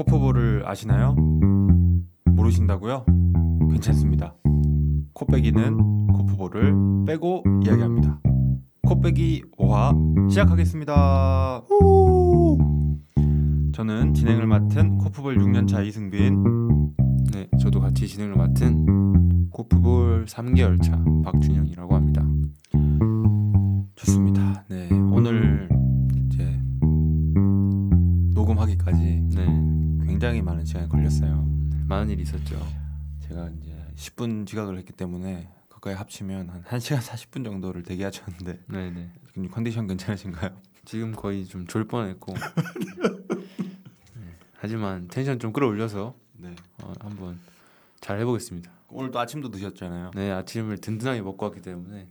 코프볼을 아시나요? 모르신다고요? 괜찮습니다. 코빼기는 코프볼을 빼고 이야기합니다. 코빼기 5화 시작하겠습니다. 후! 저는 진행을 맡은 코프볼 6년차 이승빈. 네, 저도 같이 진행을 맡은 코프볼 3개월 차 박준영이라고 합니다. 좋습니다. 네, 오늘 이제 녹음하기까지 네, 굉장히 많은 시간이 걸렸어요. 많은 일이 있었죠. 제가 이제 10분 지각을 했기 때문에 그거에 합치면 한 1시간 40분 정도를 대기하셨는데 네, 네. 지금 컨디션 괜찮으신가요? 지금 거의 좀 졸 뻔했고. 네, 하지만 텐션 좀 끌어올려서 네. 어, 한번 잘 해보겠습니다. 오늘도 아침도 드셨잖아요. 네, 아침을 든든하게 먹고 왔기 때문에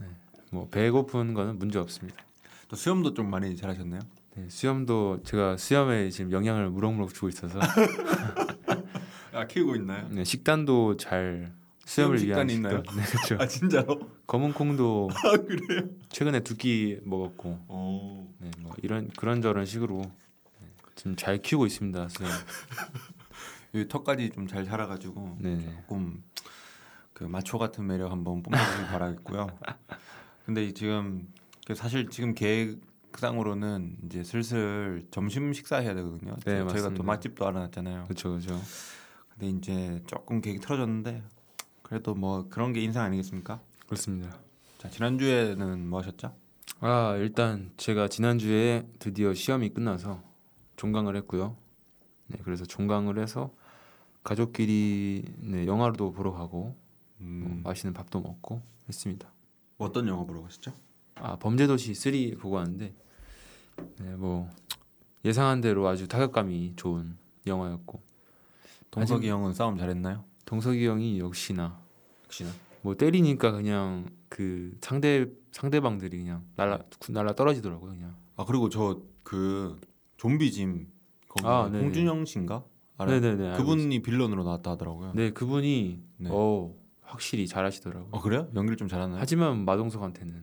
네, 뭐 배고픈 거는 문제 없습니다. 또 수염도 좀 많이 잘하셨나요? 네, 수염도 제가 수염에 지금 영향을 무럭무럭 주고 있어서 아 키우고 있나요? 네, 식단도 잘 수염을 수염 위한 식단이 있나요? 식단. 네, 그렇죠. 아 진짜로? 검은 콩도 아 그래요? 최근에 두 끼 먹었고 오. 네, 뭐 이런 그런 저런 식으로 네, 지금 잘 키우고 있습니다. 수염. 여기 턱까지 좀 잘 자라가지고 네, 네. 조금 그 마초 같은 매력 한번 뽐내주길 바라겠고요. 근데 이 지금 그 사실 지금 계획 상으로는 이제 슬슬 점심 식사해야 되거든요. 네, 저희가 또 맞습니다. 맛집도 알아놨잖아요. 그렇죠, 그렇죠. 근데 이제 조금 계획이 틀어졌는데 그래도 뭐 그런 게 인상 아니겠습니까? 그렇습니다. 자 지난주에는 뭐 하셨죠? 아 일단 제가 지난 주에 드디어 시험이 끝나서 종강을 했고요. 네, 그래서 종강을 해서 가족끼리 네, 영화도 보러 가고 뭐 음, 맛있는 밥도 먹고 했습니다. 어떤 영화 보러 가셨죠? 아 범죄도시 3 보고 왔는데 네, 뭐 예상한 대로 아주 타격감이 좋은 영화였고 동석이 형은 싸움 잘했나요? 동석이 형이 역시나 역시나. 뭐 때리니까 그냥 그 상대 상대방들이 그냥 날라 날라 떨어지더라고요 그냥. 아 그리고 저 그 좀비 짐 거기 아, 네네. 홍준영 씨인가? 알아요? 네네네. 알고 그분이 빌런으로 나왔다 하더라고요. 있- 네 그분이 네. 어 확실히 잘하시더라고요. 어 그래요? 연기를 좀 잘하나요? 하지만 마동석한테는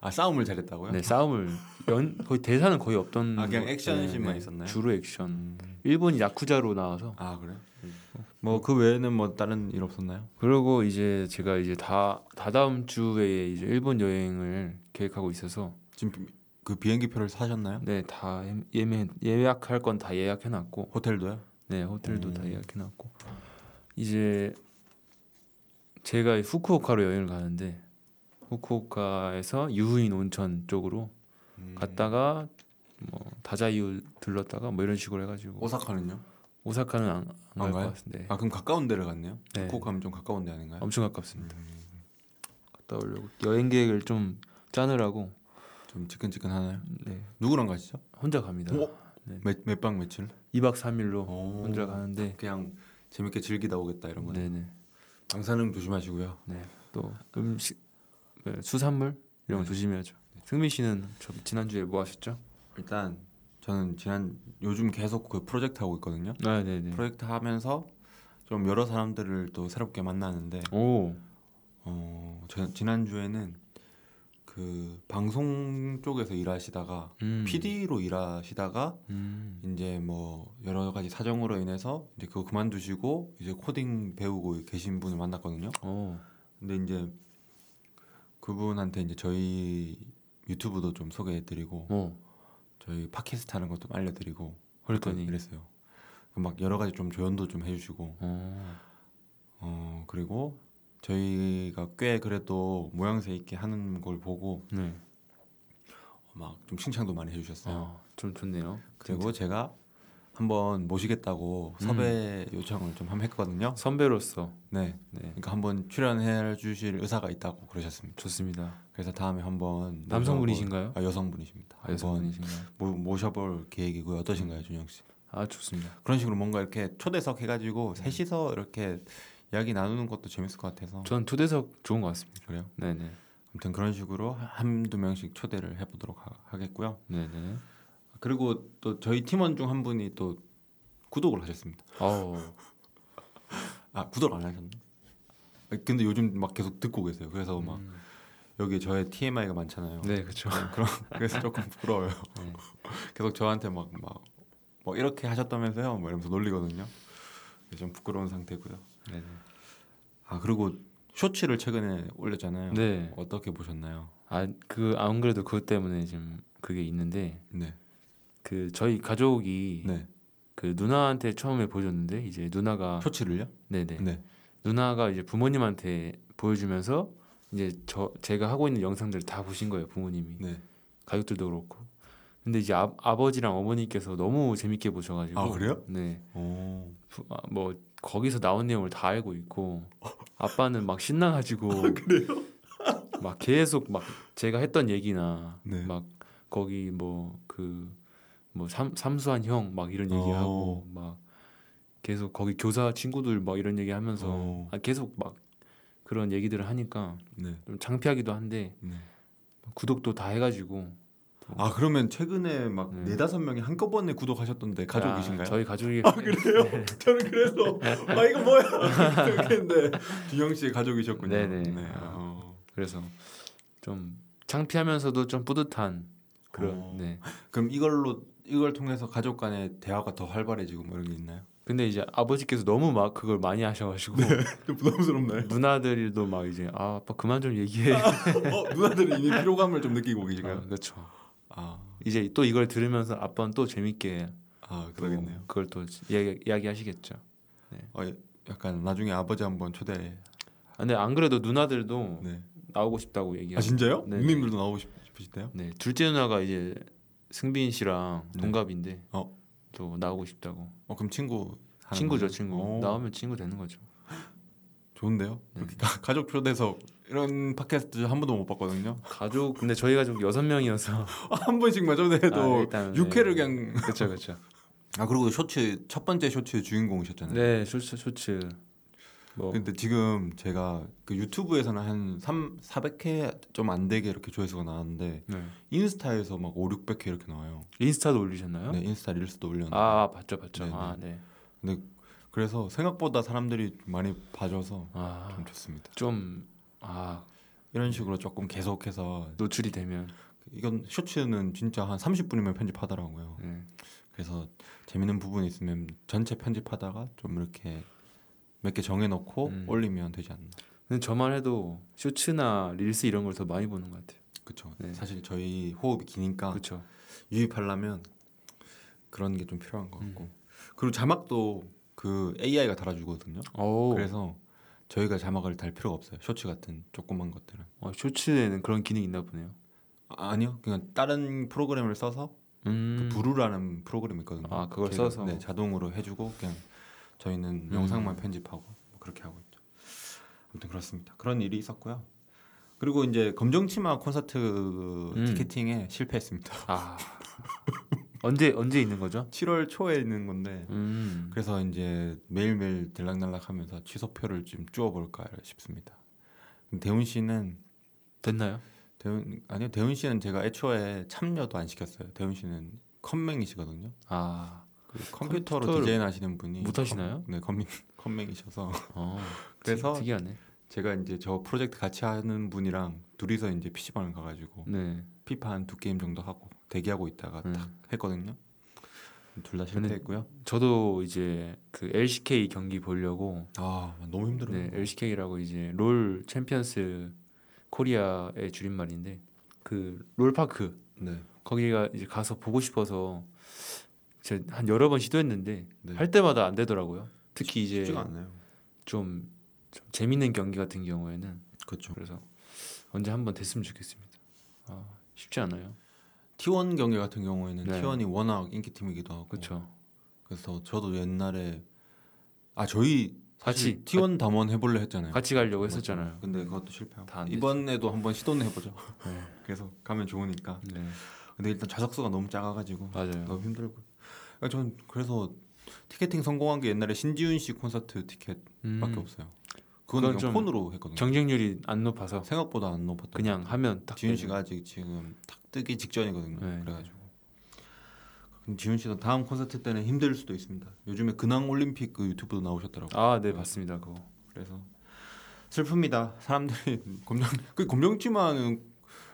아 싸움을 잘했다고요? 네, 네, 싸움을 연 거의 대사는 거의 없던 아 그냥 거- 액션씬만 있었나요? 주로 액션. 음. 일본 야쿠자로 나와서 아 그래? 뭐그 외에는 뭐 다른 일 없었나요? 그리고 이제 제가 이제 다 다다음 주에 이제 일본 여행을 계획하고 있어서 지금 비- 그 비행기 표를 사셨나요? 네 다 예매 예약할 건 다 예약해 놨고 호텔도요? 네 호텔도 다 음. 예약해 놨고 이제 제가 후쿠오카로 여행을 가는데 후쿠오카에서 유후인 온천 쪽으로 음. 갔다가 뭐 다자이유 들렀다가 뭐 이런 식으로 해가지고 오사카는요? 오사카는 안안갈것 가요? 같은데 아 그럼 가까운 데를 갔네요? 네. 후쿠오카면 좀 가까운 데 아닌가요? 엄청 가깝습니다. 음. 갔다 오려고 여행 계획을 좀 짜느라고 좀 지끈지끈 하나요? 네 누구랑 가시죠? 혼자 갑니다. 오! 네. 몇몇박 며칠? 2박 3일로 오. 혼자 가는데 그냥 재밌게 즐기다 오겠다 이런 거네. 네네 방사능 조심하시고요. 또 음식 네, 수산물 이런 거 네. 조심해야죠. 승민 씨는 저 지난주에 뭐 하셨죠? 일단 저는 지난 요즘 계속 그 프로젝트 하고 있거든요. 아 네 네. 프로젝트 하면서 좀 여러 사람들을 또 새롭게 만나는데 오 어, 저 지난 주에는 그 방송 쪽에서 일하시다가 음. PD로 일하시다가 음. 이제 뭐 여러 가지 사정으로 인해서 이제 그거 그만두시고 이제 코딩 배우고 계신 분을 만났거든요. 오 근데 이제 그분한테 이제 저희 유튜브도 좀 소개해드리고 오. 저희 팟캐스트 하는 것도 알려드리고 그랬더니 이랬어요. 막 여러 가지 좀 조언도 좀 해주시고 어. 어 그리고 저희가 꽤 그래도 모양새 있게 하는 걸 보고 네. 막 좀 칭찬도 많이 해주셨어요. 어, 좀 좋네요. 그리고 제가 한번 모시겠다고 음. 섭외 요청을 좀 한번 했거든요. 선배로서 네, 네 그러니까 한번 출연해 주실 의사가 있다고 그러셨습니다. 좋습니다. 그래서 다음에 한번 남성분이신가요? 아, 여성분이십니다. 아, 여성분이신가요? 모, 모셔볼 계획이고요. 어떠신가요, 준영 씨? 아 좋습니다. 그런 식으로 뭔가 이렇게 초대석 해가지고 네. 셋이서 이렇게 이야기 나누는 것도 재밌을 것 같아서 전 초대석 좋은 것 같습니다. 그래요. 네네. 아무튼 그런 식으로 한두 명씩 초대를 해보도록 하, 하겠고요. 네네. 그리고 또 저희 팀원 중 한 분이 또 구독을 하셨습니다. 어. 아 구독 안 하셨나? 근데 요즘 막 계속 듣고 계세요. 그래서 막 음. 여기 저의 TMI가 많잖아요. 네 그렇죠. 그럼 그래서 조금 부끄러워요. 네. 계속 저한테 막막뭐 이렇게 하셨다면서요? 뭐 이러면서 놀리거든요. 좀 부끄러운 상태고요. 네. 아 그리고 쇼츠를 최근에 올렸잖아요. 네. 어떻게 보셨나요? 아그 안 그래도 그것 때문에 지금 그게 있는데 네. 그 저희 가족이 네. 그 누나한테 처음에 보여줬는데 이제 누나가 쇼츠를요? 네네 네. 누나가 이제 부모님한테 보여주면서 이제 저 제가 하고 있는 영상들 다 보신 거예요 부모님이 네. 가족들도 그렇고 근데 이제 아, 아버지랑 어머니께서 너무 재밌게 보셔가지고 아, 그래요? 네. 오. 부- 아, 뭐 거기서 나온 내용을 다 알고 있고 아빠는 막 신나가지고 아, 그래요? 막 계속 막 제가 했던 얘기나 네. 막 거기 뭐 그 뭐 삼수한 형 막 이런 얘기하고 어. 막 계속 거기 교사 친구들 막 이런 얘기하면서 어. 아, 계속 막 그런 얘기들을 하니까 네. 좀 창피하기도 한데 네. 구독도 다 해가지고 아 그러면 최근에 막 네. 네다섯 명이 한꺼번에 구독하셨던데 가족이신가요? 아, 저희 가족이 아 그래요? 저는 그래서 아 이거 뭐야 이렇게 했는데 준영 씨의 가족이셨군요. 네네. 네. 아. 어. 그래서 좀 창피하면서도 좀 뿌듯한 그런 어. 네. 그럼 이걸로 이걸 통해서 가족 간의 대화가 더 활발해지고 뭐 이런 게 있나요? 근데 이제 아버지께서 너무 막 그걸 많이 하셔가지고 좀 부담스럽나요? 누나들도 막 이제 아 아빠 그만 좀 얘기해. 어, 누나들은 이미 피로감을 좀 느끼고 계신가요? 어, 그렇죠. 아, 이제 또 이걸 들으면서 아빠는 또 재밌게 아또 그러겠네요. 그걸 또 이야기, 이야기하시겠죠. 어, 약간 나중에 아버지 한번 초대. 아, 근데 안 그래도 누나들도 네. 나오고 싶다고 아 얘기하고. 진짜요? 네. 누님들도 나오고 싶, 싶으시대요? 네 둘째 누나가 이제 승빈 씨랑 네. 동갑인데 어. 또 나오고 싶다고. 어 그럼 친구 친구죠 거예요? 친구. 오, 나오면 친구 되는 거죠. 좋은데요? 네. 가, 가족 초대석 이런 팟캐스트 한 번도 못 봤거든요. 가족 근데 저희 가족 여섯 명이어서 한 번씩만 초대해도 아, 6회를 네. 그냥 그렇죠 그렇죠. 아 그리고 쇼츠 첫 번째 쇼츠 주인공이셨잖아요. 네 쇼츠 쇼츠 뭐 근데 지금 제가 그 유튜브에서는 한 3, 400회 좀 안 되게 이렇게 조회수가 나왔는데 네. 인스타에서 막 5, 600회 이렇게 나와요. 인스타도 올리셨나요? 네, 인스타 릴스도 올렸는데. 아 봤죠 봤죠. 네, 네. 아 네. 그래서 생각보다 사람들이 좀 많이 봐줘서 아 좀 좋습니다. 좀 아 이런 식으로 조금 계속해서 노출이 되면 이건 쇼츠는 진짜 한 30분이면 편집하더라고요. 네. 그래서 재밌는 부분이 있으면 전체 편집하다가 좀 이렇게 몇 개 정해놓고 음. 올리면 되지 않나. 근데 저만 해도 쇼츠나 릴스 이런 걸 더 많이 보는 것 같아요. 그렇죠. 네. 사실 저희 호흡이 기니까 그렇죠. 유입하려면 그런 게 좀 필요한 것 음. 같고 그리고 자막도 그 AI가 달아주거든요. 오. 그래서 저희가 자막을 달 필요가 없어요. 쇼츠 같은 조그만 것들은 어, 쇼츠에는 그런 기능이 있나 보네요. 아, 아니요, 그냥 다른 프로그램을 써서 음. 그 부루라는 프로그램이 있거든요. 아, 그걸 걔가, 써서? 네, 자동으로 해주고 그냥 저희는 음. 영상만 편집하고 뭐 그렇게 하고 있죠. 아무튼 그렇습니다. 그런 일이 있었고요. 그리고 이제 검정치마 콘서트 음. 티켓팅에 실패했습니다. 아 언제 언제 있는 거죠? 7월 초에 있는 건데 음. 그래서 이제 매일매일 들락날락하면서 취소표를 좀 주워볼까 싶습니다. 대훈 씨는 됐나요? 대훈 아니요 대훈 씨는 제가 애초에 참여도 안 시켰어요. 대훈 씨는 컴맹이시거든요. 아 그 컴퓨터로 컴퓨터를 디자인 하시는 분이 못 하시나요? 컴, 네 컴, 컴맹이셔서 어. 그래서 특- 특이하네. 제가 이제 저 프로젝트 같이 하는 분이랑 둘이서 이제 PC방을 가가지고 네. 피파 한 두 게임 정도 하고 대기하고 있다가 음. 딱 했거든요. 둘 다 실패했고요. 저도 이제 그 LCK 경기 보려고 아 너무 힘들어요. 네, LCK라고 이제 롤 챔피언스 코리아의 줄임말인데 그 롤파크 네. 거기가 이제 가서 보고 싶어서 제가 한 여러 번 시도했는데 네. 할 때마다 안 되더라고요. 특히 이제. 좀, 좀 재밌는 경기 같은 경우에는 그렇죠. 그래서 언제 한번 됐으면 좋겠습니다. 아, 쉽지 않아요. T1 경기 같은 경우에는 네. T1이 워낙 인기 팀이기도 하고 그렇죠. 그래서 저도 옛날에 아 저희 같이- T1 담원 해볼래 했잖아요. 같이 가려고. 했었잖아요. 근데 그것도 실패하고. 이번에도 한번 시도는 해보죠. 네. 그래서 가면 좋으니까. 네, 근데 일단 좌석수가 너무 작아가지고 맞아요. 너무 힘들고. 그러니까 전 그래서 티켓팅 성공한 게 옛날에 신지훈 씨 콘서트 티켓밖에 음, 없어요. 그건 그냥 좀 폰으로 했거든요. 경쟁률이 안 높아서 생각보다 안 높았던. 그냥 하면 딱 지훈. 씨가 아직 지금 탁 뜨기 직전이거든요. 네. 그래가지고 지훈 씨도 다음 콘서트 때는 힘들 수도 있습니다. 요즘에 근황 올림픽 그 유튜브도 나오셨더라고요. 아, 네 봤습니다. 그거. 그래서 슬픕니다. 사람들이 검정 그 검정치마는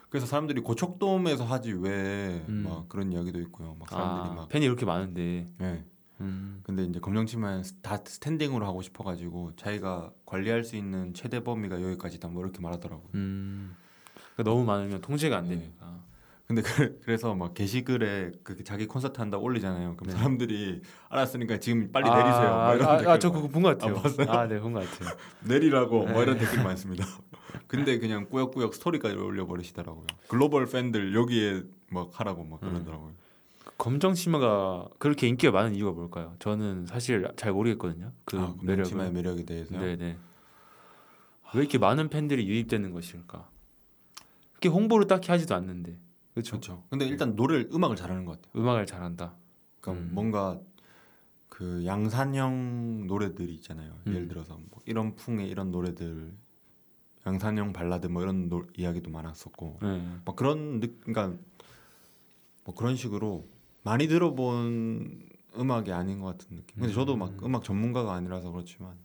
그래서 사람들이 고척돔에서 하지 왜막 음. 그런 이야기도 있고요. 막 사람들이 아, 막 팬이 이렇게 많은데. 예. 음. 근데 이제 검정치마는 다 스탠딩으로 하고 싶어가지고 자기가 관리할 수 있는 최대 범위가 여기까지다 뭐 이렇게 말하더라고요. 음. 그러니까 너무 많으면 통제가 안 네. 되니까. 근데 그, 래서막 게시글에 그 자기 콘서트 한다 올리잖아요. 그럼 네. 사람들이 알았으니까 지금 빨리 아, 내리세요. 막 이런 아, 댓글 아, 저막 그거 본 것 같아요. 아, 봤어요? 아, 네, 본 것 같아요. 내리라고 뭐 이런 네. 댓글이 많습니다. 근데 그냥 꾸역꾸역 스토리까지 올려버리시더라고요. 글로벌 팬들 여기에 막 하라고 막 음. 그러더라고요. 검정 치마가 그렇게 인기가 많은 이유가 뭘까요? 저는 사실 잘 모르겠거든요. 그 아, 매력을. 검정치마의 매력에 대해서요. 네네. 왜 이렇게 많은 팬들이 유입되는 것일까? 그렇게 홍보를 딱히 하지도 않는데, 그렇죠? 근데 일단 노래를 음악을 잘하는 것 같아요. 음악을 잘한다. 그러니까 음. 뭔가 그 양산형 노래들이 있잖아요. 음. 예를 들어서 뭐 이런 풍의 이런 노래들 양산형 발라드 뭐 이런 노, 이야기도 많았었고 네. 막 그런 느, 그러니까 뭐 그런 식으로 많이 들어본 음악이 아닌 것 같은 느낌. 근데 저도 막 음. 음악 전문가가 아니라서 그렇지만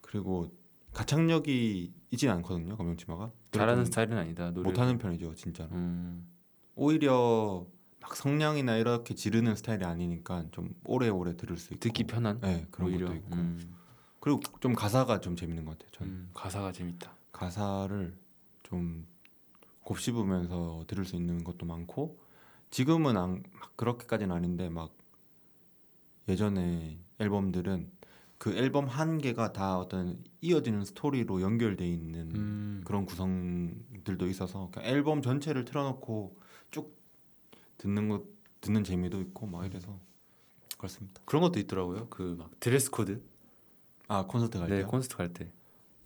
그리고 가창력이 있진 않거든요. 검정치마가 잘하는 좀 스타일은 아니다. 노래. 못하는 편이죠, 진짜로. 음. 오히려 막 성량이나 이렇게 지르는 스타일이 아니니까 좀 오래오래 들을 수 있고 듣기 편한. 네 그런 오히려. 것도 있고 음. 그리고 좀 가사가 좀 재밌는 것 같아요. 저는 음, 가사가 재밌다. 가사를 좀 곱씹으면서 들을 수 있는 것도 많고 지금은 안, 막 그렇게까지는 아닌데 막 예전에 앨범들은 그 앨범 한 개가 다 어떤 이어지는 스토리로 연결돼 있는 음. 그런 구성들도 있어서 그냥 앨범 전체를 틀어놓고 쭉 듣는 것 듣는 재미도 있고 막 이래서 그렇습니다. 그런 것도 있더라고요. 그 막 dress code. 아 콘서트 갈 네, 때요? 콘서트 갈 때.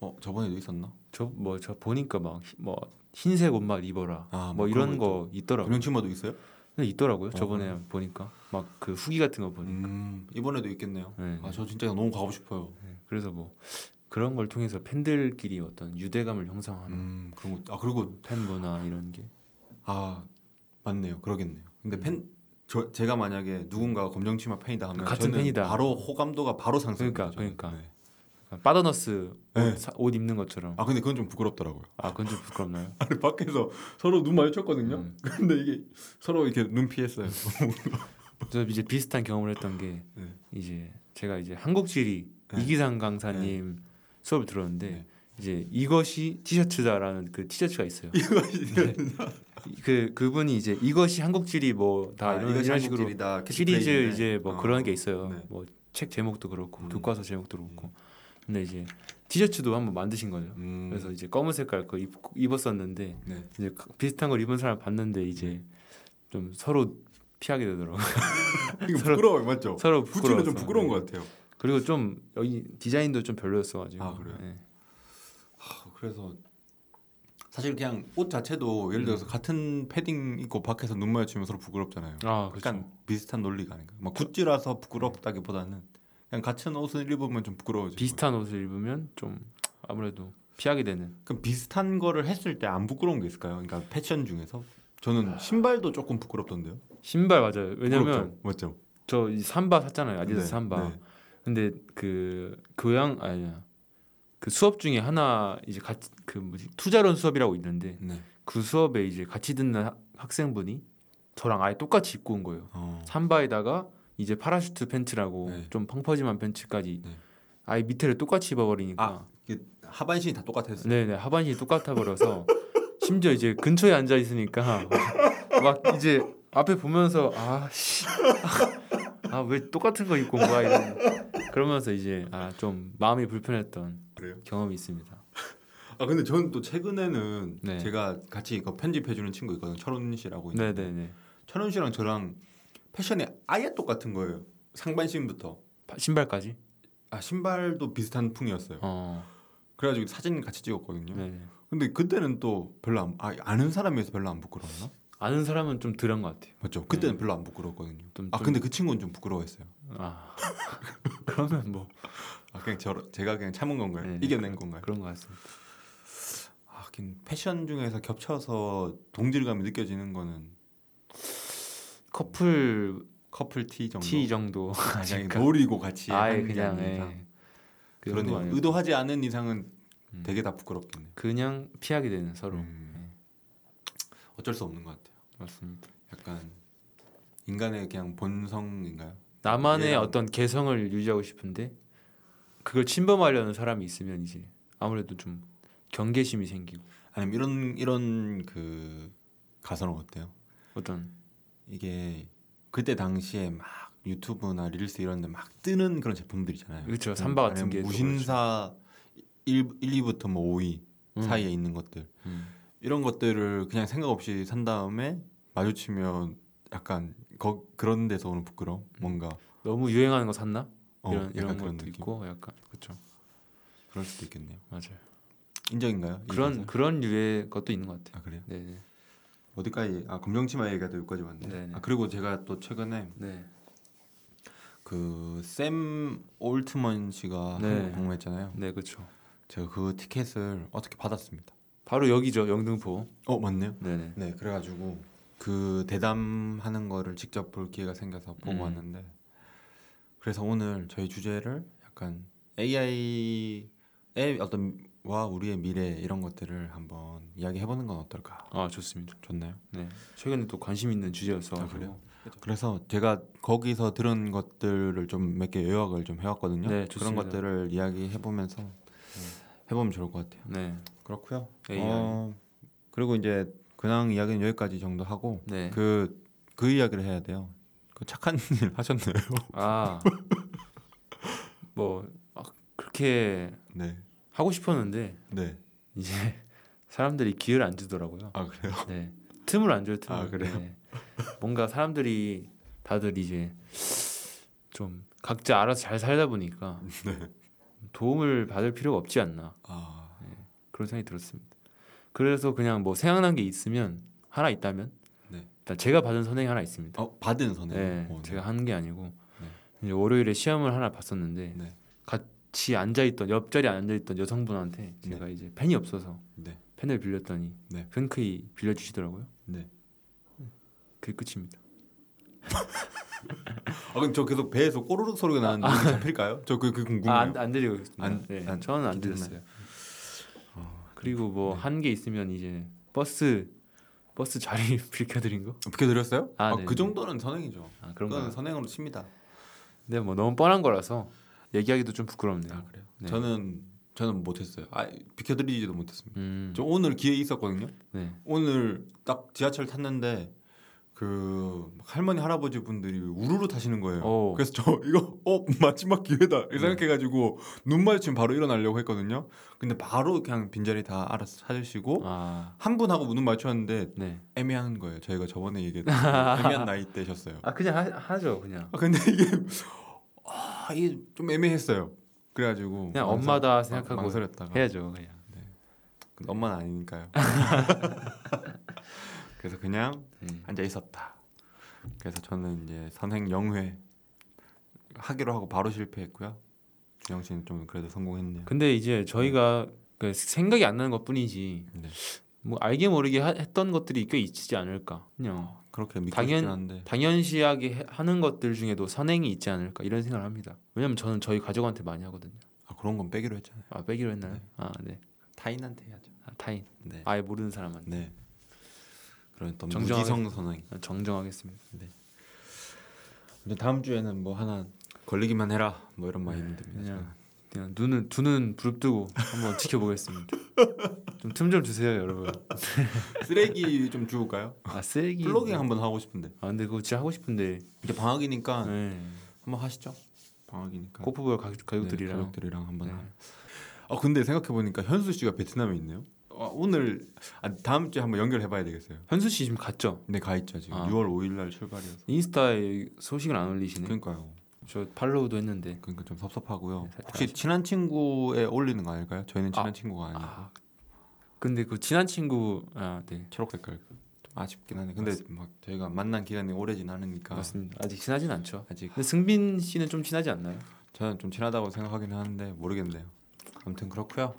어 저번에도 있었나? 저 뭐 저 보니까 막뭐 흰색 옷만 입어라. 아, 뭐 뭐 이런 거 있더라고요. 검정치마도 있어요? 네, 있더라고요. 어, 저번에 보니까 막 그 후기 같은 거 보니. 음 이번에도 있겠네요. 네. 아저 진짜 너무 가고 싶어요. 네, 그래서 뭐 그런 걸 통해서 팬들끼리 어떤 유대감을 형성하는 음 그런 거. 아 그리고 팬 문화 이런 게. 아 맞네요. 그러겠네요. 근데 음. pen 저 제가 만약에 누군가가 검정치마 팬이다 하면 같은 저는 팬이다. 바로 호감도가 바로 상승. 그러니까, 그러니까. 빠더너스 옷, 네. 사- 옷 입는 것처럼. 아 근데 그건 좀 부끄럽더라고요. 아 그건 좀 부끄럽나요? 아니 밖에서 서로 눈 마주쳤거든요. 음. 근데 이게 서로 이렇게 눈 피했어요. 저 이제 비슷한 경험을 했던 게 네. 이제 제가 이제 한국지리 네. 이기상 강사님 수업을 들었는데 네. 이제 이것이 티셔츠다라는 그 티셔츠가 있어요. 이거 그 그분이 이제 이것이 한국지리 뭐다 아, 이런, 이것이 이런 식으로 시리즈 캐치프레이즈네. 이제 뭐 어. 그런 게 있어요. 네. 뭐책 제목도 그렇고 음. 교과서 제목도 그렇고. 근데 이제 티셔츠도 한번 만드신 거죠. 음. 그래서 이제 검은 색깔 그 입, 입었었는데 네. 이제 그 비슷한 걸 입은 사람 봤는데 이제 좀 서로 피하게 되더라고요. 이거 부끄러워요, 맞죠? 서로 부츠는 부끄러워서. 좀 부끄러운 네. 것 같아요. 그리고 좀 여기 디자인도 좀 별로였어가지고. 아, 그래요? 네. 아, 그래서 사실 그냥 옷 자체도 예를 들어서 같은 패딩 입고 밖에서 눈 마주치면 서로 부끄럽잖아요. 아 그렇죠. 약간 비슷한 논리가 아닌가. 막 구찌라서 부끄럽다기보다는 그냥 같은 옷을 입으면 좀 부끄러워지고. 비슷한 옷을 입으면 좀 아무래도 피하게 되는. 그럼 비슷한 거를 했을 때 안 부끄러운 게 있을까요? 그러니까 패션 중에서 저는 신발도 조금 부끄럽던데요. 신발 맞아요. 왜냐면? 맞죠? 저이 삼바 샀잖아요. 아디다스 네, 삼바. 네. 근데 그 교양 아니야. 그 수업 중에 하나 이제 같이 그 뭐지 투자론 수업이라고 있는데 네. 그 수업에 이제 같이 듣는 학- 학생분이 저랑 아예 똑같이 입고 온 거예요. 어. 삼바에다가 이제 parachute pants라고 네. 좀 펑퍼짐한 팬츠까지 네. 아예 밑에를 똑같이 입어버리니까 아, 이게 하반신이 다 똑같았어요. 네네 하반신이 똑같아 버려서 심지어 이제 근처에 앉아 있으니까 막 이제 앞에 보면서 아씨 아 왜 똑같은 거 입고 온 거야 이런 그러면서 이제 아 좀 마음이 불편했던 그래요? 경험이 있습니다. 아 근데 저는 또 최근에는 네. 제가 같이 이거 편집해주는 친구 있거든요. 철훈 씨라고 있는데 네네네 철훈 씨랑 저랑 패션이 아예 똑같은 거예요. 상반신부터. 바- 신발까지 아 신발도 비슷한 풍이었어요. 어 그래가지고 사진 같이 찍었거든요. 네. 근데 그때는 또 별로 안, 아, 아는 사람이어서 별로 안 부끄러웠나? 아는 사람은 좀 덜한 것 같아요. 맞죠? 그때는 별로 안 부끄러웠거든요. 좀- 아 좀- 근데 그 친구는 좀 부끄러워했어요. 아 그러면 뭐 아 그냥 저 제가 그냥 참은 건가요? 네, 이겨낸 건가요? 그런 것 같습니다. 아, 하긴 패션 중에서 겹쳐서 동질감이 느껴지는 거는 커플 커플 티 정도. 티 정도 그냥? 노리고 같이 아예 그냥 예. 그 아니고 의도하지 않은 이상은 음. 되게 다 부끄럽겠네. 그냥 피하게 되는 서로 음. 어쩔 수 없는 것 같아요. 맞습니다. 약간 인간의 그냥 본성인가요? 나만의 얘랑- 어떤 개성을 유지하고 싶은데 그걸 침범하려는 사람이 있으면 이제 아무래도 좀 경계심이 생기고 아니면 이런 이런 그 가설은 어때요? 어떤 이게 그때 당시에 막 유튜브나 릴스 이런 데 막 뜨는 그런 제품들 있잖아요. 그렇죠 삼바 같은 게 무신사 1, 1, 2부터 뭐 5위 음. 사이에 있는 것들 음. 이런 것들을 그냥 생각 없이 산 다음에 마주치면 약간 거, 그런 데서 오는 부끄러움 뭔가 너무 유행하는 거 샀나 어, 이런 이런 그런 것도 느낌 있고 약간 그렇죠 그럴 수도 있겠네요. 맞아요 인정인가요? 이 그런 가설? 그런 류의 것도 있는 것 같아요 아 그래요? 네네 어디까지 아 검정치마 얘기가 또 여기까지 왔네. 네네. 아 그리고 제가 또 최근에 네 그샘 올트먼 씨가 네. 한국 방문했잖아요. 네 그렇죠 제가 그 티켓을 어떻게 받았습니다. 바로 여기죠 영등포 어 맞네요. 네네 네 그래가지고 그 대담하는 거를 직접 볼 기회가 생겨서 보고 음. 왔는데 그래서 오늘 저희 주제를 약간 AI의 어떤 와 우리의 미래 이런 것들을 한번 이야기해보는 건 어떨까? 아 좋습니다 좋나요? 네 최근에 또 관심 있는 주제였어 아, 그래요? 그래서 제가 거기서 들은 것들을 좀 몇 개 요약을 좀 해왔거든요. 네, 그런 좋습니다. 것들을 이야기해보면서 해보면 좋을 것 같아요. 네 그렇고요. AI. 어, 그리고 이제 근황 이야기는 여기까지 정도 하고 네. 그 그 이야기를 해야 돼요. 그 착한 일 하셨나요? 아, 뭐 막 그렇게 네, 하고 싶었는데 네. 이제 사람들이 기회를 안 주더라고요. 아 그래요? 네, 틈을 안 줘요. 틈을. 아, 그래요? 네. 뭔가 사람들이 다들 이제 좀 각자 알아서 잘 살다 보니까 네. 도움을 받을 필요가 없지 않나 아, 그런 생각이 들었습니다. 그래서 그냥 뭐 생각난 게 있으면 하나 있다면 네. 일단 제가 받은 선행이 하나 있습니다. 어 받은 선행. 네, 어, 네. 제가 하는 게 아니고 네. 이제 월요일에 시험을 하나 봤었는데 네. 같이 앉아 있던 옆자리에 앉아 있던 여성분한테 제가 이제 펜이 없어서 네. 펜을 빌렸더니 네. 흔쾌히 빌려주시더라고요. 네. 그게 끝입니다. 아 그럼 저 계속 배에서 꼬르륵 소리가 나는데 이게 잡힐까요? 저 그 그 궁금해요. 아, 안, 안 있습니다. 안- 네, 안- 저는 안 기대나요? 드렸어요. 그리고 뭐 한 게 있으면 이제 버스 버스 자리 비켜드린 거? 비켜드렸어요? 아, 아, 네, 그 네. 정도는 선행이죠. 아 그건 거. 선행으로 칩니다. 근데 뭐 너무 뻔한 거라서 얘기하기도 좀 부끄럽네요. 아 그래요? 네. 저는 저는 못했어요. 아 비켜드리지도 못했습니다. 음, 저 오늘 기회 있었거든요. 네. 오늘 딱 지하철 탔는데 그 할머니 할아버지 분들이 우르르 타시는 거예요. 오. 그래서 저 이거 어 마지막 기회다 네. 이 생각해가지고 눈 마주치면 바로 일어나려고 했거든요. 근데 바로 그냥 빈자리 다 알아서 찾으시고 아, 한 분하고 눈 맞췄는데 네. 애매한 거예요. 저희가 저번에 얘기했던 그 애매한 나이 때셨어요. 아 그냥 하, 하죠 그냥. 아, 근데 이게 아 이게 좀 애매했어요. 그래가지고 그냥 망설- 엄마다 망- 생각하고 망설였다가 해야죠 그냥. 근데 엄마는 아니니까요. 그래서 그냥 네. 앉아 있었다. 그래서 저는 이제 선행 영회 하기로 하고 바로 실패했고요. 주영 씨는 좀 그래도 성공했네요. 근데 이제 저희가 그 생각이 안 나는 것뿐이지 네. 뭐 알게 모르게 하, 했던 것들이 꽤 있지 않을까. 그냥 그렇게 믿고 당연- 한데 당연시하게 해- 하는 것들 중에도 선행이 있지 않을까 이런 생각을 합니다. 왜냐면 저는 저희 가족한테 많이 하거든요. 아, 그런 건 빼기로 했잖아요. 아 빼기로 했나요? 네. 아 네. 타인한테 해야죠. 아, 타인. 네. 아예 모르는 사람한테 네. 그런 또 정정하게- 무지성 선행. 정정하겠습니다. 이제 다음 주에는 뭐 하나 걸리기만 해라 뭐 이런 마인드입니다. 네, 그냥 그냥 눈은 두 눈 부릅뜨고 한번 지켜보겠습니다. 좀 틈 좀 주세요, 여러분. 쓰레기 좀 주울까요? 아 쓰레기. 플로깅 한번 하고 싶은데 아 근데 그거 진짜 하고 싶은데. 이제 방학이니까 네. 한번 하시죠. 방학이니까. 코프볼 가족, 가족들이랑. 네, 가족들이랑 한번. 네. 아 근데 생각해 보니까 현수 씨가 베트남에 있네요. 아, 오늘 아, 다음 주에 한번 연결해 봐야 되겠어요. 현수 씨 지금 갔죠? 네, 가 있죠 지금. 아. 6월 5일 날 출발이어서. 인스타에 소식을 안 올리시네. 그러니까요. 저 팔로우도 했는데. 그러니까 좀 섭섭하고요. 네, 혹시 친한 친구에 올리는 거 아닐까요? 저희는 친한 아. 친구가 아니에요. 아. 근데 그 친한 친구 아 네. 초록 색깔 좀 아쉽긴 하네. 근데 막 저희가 만난 기간이 오래진 않으니까 맞습니다. 아직 친하진 않죠. 아직 근데 승빈 씨는 좀 친하지 않나요? 저는 좀 친하다고 생각하긴 하는데 모르겠네요. 아무튼 그렇고요.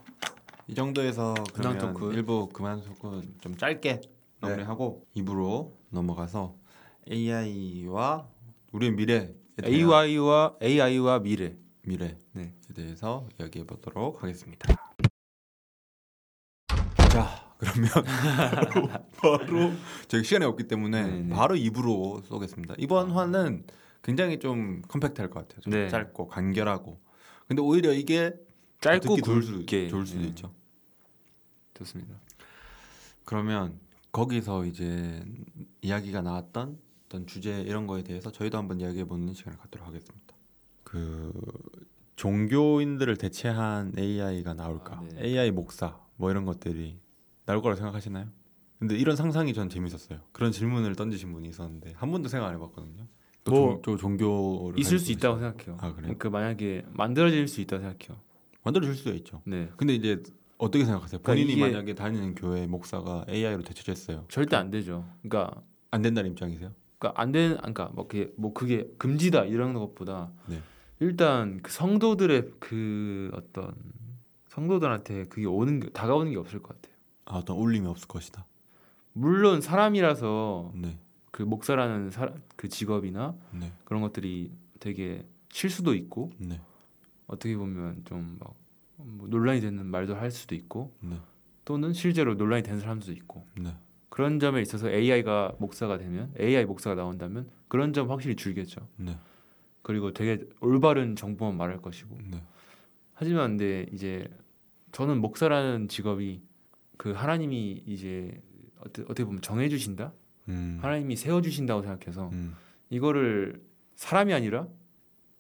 이 정도에서 그러면 토크. 일부 그만 소고 좀 짧게 마무리하고 2부로 넘어가서 AI와 우리의 대한 AI와 AI와 미래. 미래에 네. 대해서 이야기해 보도록 하겠습니다. 자, 그러면 바로, 바로 저희 시간이 없기 때문에 네네. 바로 2부로 쏘겠습니다. 이번 화는 굉장히 좀 컴팩트할 것 같아요. 좀 네. 짧고 간결하고. 근데 오히려 이게 짧고 좋을, 수, 굵게 좋을 수도 네, 있죠. 좋습니다. 그러면 거기서 이제 이야기가 나왔던 어떤 주제 이런 거에 대해서 저희도 한번 이야기해 보는 시간을 갖도록 하겠습니다. 그 종교인들을 대체한 AI가 나올까? 아, 네. AI 목사 뭐 이런 것들이 나올 거라고 생각하시나요? 근데 이런 상상이 전 재밌었어요. 그런 질문을 던지신 분이 있었는데 한 번도 생각 안 해봤거든요. 또뭐 종, 또 종교를 있을 수 있다고 생각해요. 아, 그래요? 그 만약에 만들어질 수 있다고 생각해요. 만들어질 수도 있죠. 네, 근데 이제 어떻게 생각하세요? 그러니까 본인이 이게- 만약에 다니는 교회 목사가 AI로 대체됐어요. 절대 안 되죠. 그러니까 안 된다는 입장이세요? 그러니까 안 되는 그러니까 뭐 그게 뭐 그게 금지다 이런 것보다 네. 일단 그 성도들의 그 어떤 성도들한테 그게 오는 게 다가오는 게 없을 것 같아요. 아, 어떤 울림이 없을 것이다. 물론 사람이라서 네, 그 목사라는 사, 그 직업이나 네, 그런 것들이 되게 실수도 있고 네, 어떻게 보면 좀막 뭐 논란이 되는 말도 할 수도 있고 네, 또는 실제로 논란이 되는 사람도 있고 네, 그런 점에 있어서 AI가 목사가 되면 AI 목사가 나온다면 그런 점 확실히 줄겠죠. 네, 그리고 되게 올바른 정보만 말할 것이고. 네, 하지만 근데 이제 저는 목사라는 직업이 그 하나님이 이제 어떻게, 어떻게 보면 정해 주신다? 음, 하나님이 세워 주신다고 생각해서 음, 이거를 사람이 아니라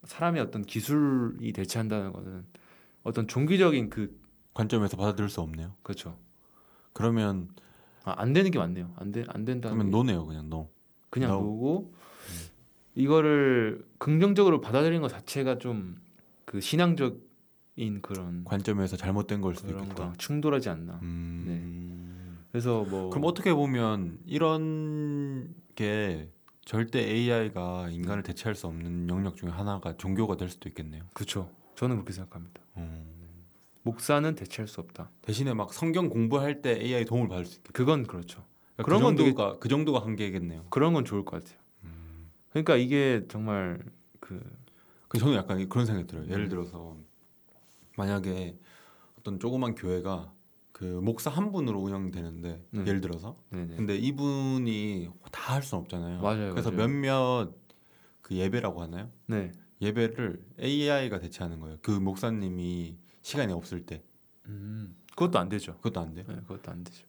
사람의 어떤 기술이 대체한다는 거는 어떤 종교적인 그 관점에서 받아들일 수 없네요. 그렇죠 그러면 아, 안 되는 게 맞네요 안돼안 된다는 그러면 게 노네요, 그냥 노. 그냥 no. 보고 이거를 긍정적으로 받아들이는 것 자체가 좀 그 신앙적인 그런 관점에서 잘못된 걸 수도 있겠다. 충돌하지 않나 음, 그래서 뭐 그럼 어떻게 보면 이런 게 절대 AI가 인간을 대체할 수 없는 영역 중에 하나가 종교가 될 수도 있겠네요. 그렇죠 저는 그렇게 생각합니다 음, 목사는 대체할 수 없다 대신에 막 성경 공부할 때 AI 도움을 받을 수 있겠다. 그건 그렇죠 그러니까 그런 그건 되게- 정도가 그 정도가 한계겠네요. 그런 건 좋을 것 같아요 음. 그러니까 이게 정말 그그 저는 약간 그런 생각이 들어요. 예를 음. 들어서 만약에 어떤 조그만 교회가 그 목사 한 분으로 운영되는데 네. 예를 들어서 네네 근데 이분이 다 할 수는 없잖아요. 맞아요, 그래서 맞아요. 몇몇 그 예배라고 하나요? 네 예배를 AI가 대체하는 거예요. 그 목사님이 시간이 없을 때 음, 그것도 안 되죠 그것도 안 돼요. 네, 그것도 안 되죠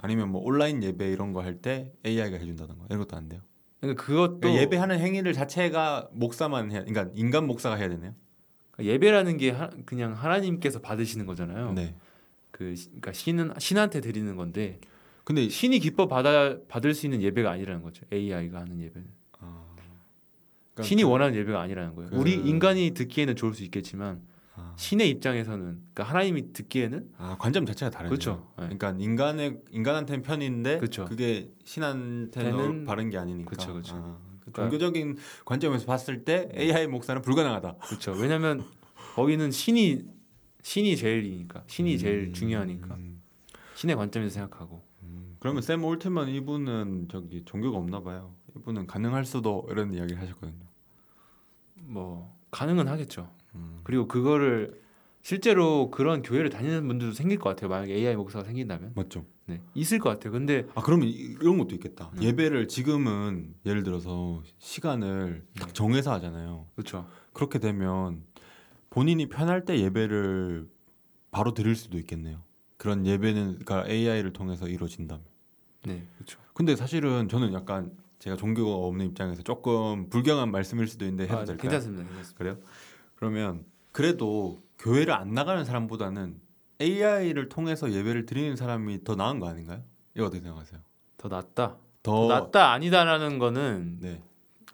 아니면 뭐 온라인 예배 이런 거 할 때 AI가 해준다던가 이런 것도 안 돼요. 그러니까 그것도 그러니까 예배하는 행위를 자체가 목사만 해야, 그러니까 인간 목사가 해야 되네요. 그러니까 예배라는 게 하, 그냥 하나님께서 받으시는 거잖아요 네. 그 시- 그러니까 신은 신한테 드리는 건데 근데 신이 기뻐 받아 받을 수 있는 예배가 아니라는 거죠. AI가 하는 예배는 아, 그러니까 신이 그- 원하는 예배가 아니라는 거예요. 그- 우리 인간이 듣기에는 좋을 수 있겠지만 아, 신의 입장에서는 그러니까 하나님이 듣기에는 아, 관점 자체가 다르네요. 그렇죠. 네. 그러니까 인간의 인간한테는 편인데 그렇죠. 그게 신한테는 바른 게 아니니까. 그렇죠, 그렇죠. 아, 그 그러니까- 종교적인 관점에서 봤을 때 AI 목사는 불가능하다. 그렇죠. 왜냐하면 거기는 신이 신이 제일이니까 신이 제일 음, 중요하니까 음, 신의 관점에서 생각하고 음. 그러면 샘 올트만 이분은 저기 종교가 없나 봐요. 이분은 가능할 수도 이런 이야기를 하셨거든요. 뭐 가능은 하겠죠. 음. 그리고 그거를 실제로 그런 교회를 다니는 분들도 생길 것 같아요. 만약에 AI 목사가 생긴다면 맞죠? 네 있을 것 같아요. 근데 아 그러면 이- 이런 것도 있겠다. 음. 예배를 지금은 예를 들어서 시간을 네. 딱 정해서 하잖아요. 그렇죠. 그렇게 되면 본인이 편할 때 예배를 바로 드릴 수도 있겠네요. 그런 예배는 그러니까 AI를 통해서 이루어진다면. 네 그렇죠. 근데 사실은 저는 약간 제가 종교가 없는 입장에서 조금 불경한 말씀일 수도 있는데 해도 아, 될까요? 괜찮습니다. 괜찮습니다. 그래요? 그러면 그래도 교회를 안 나가는 사람보다는 AI를 통해서 예배를 드리는 사람이 더 나은 거 아닌가요? 이거 어떻게 생각하세요? 더 낫다. 더 더 낫다 아니다라는 거는 네.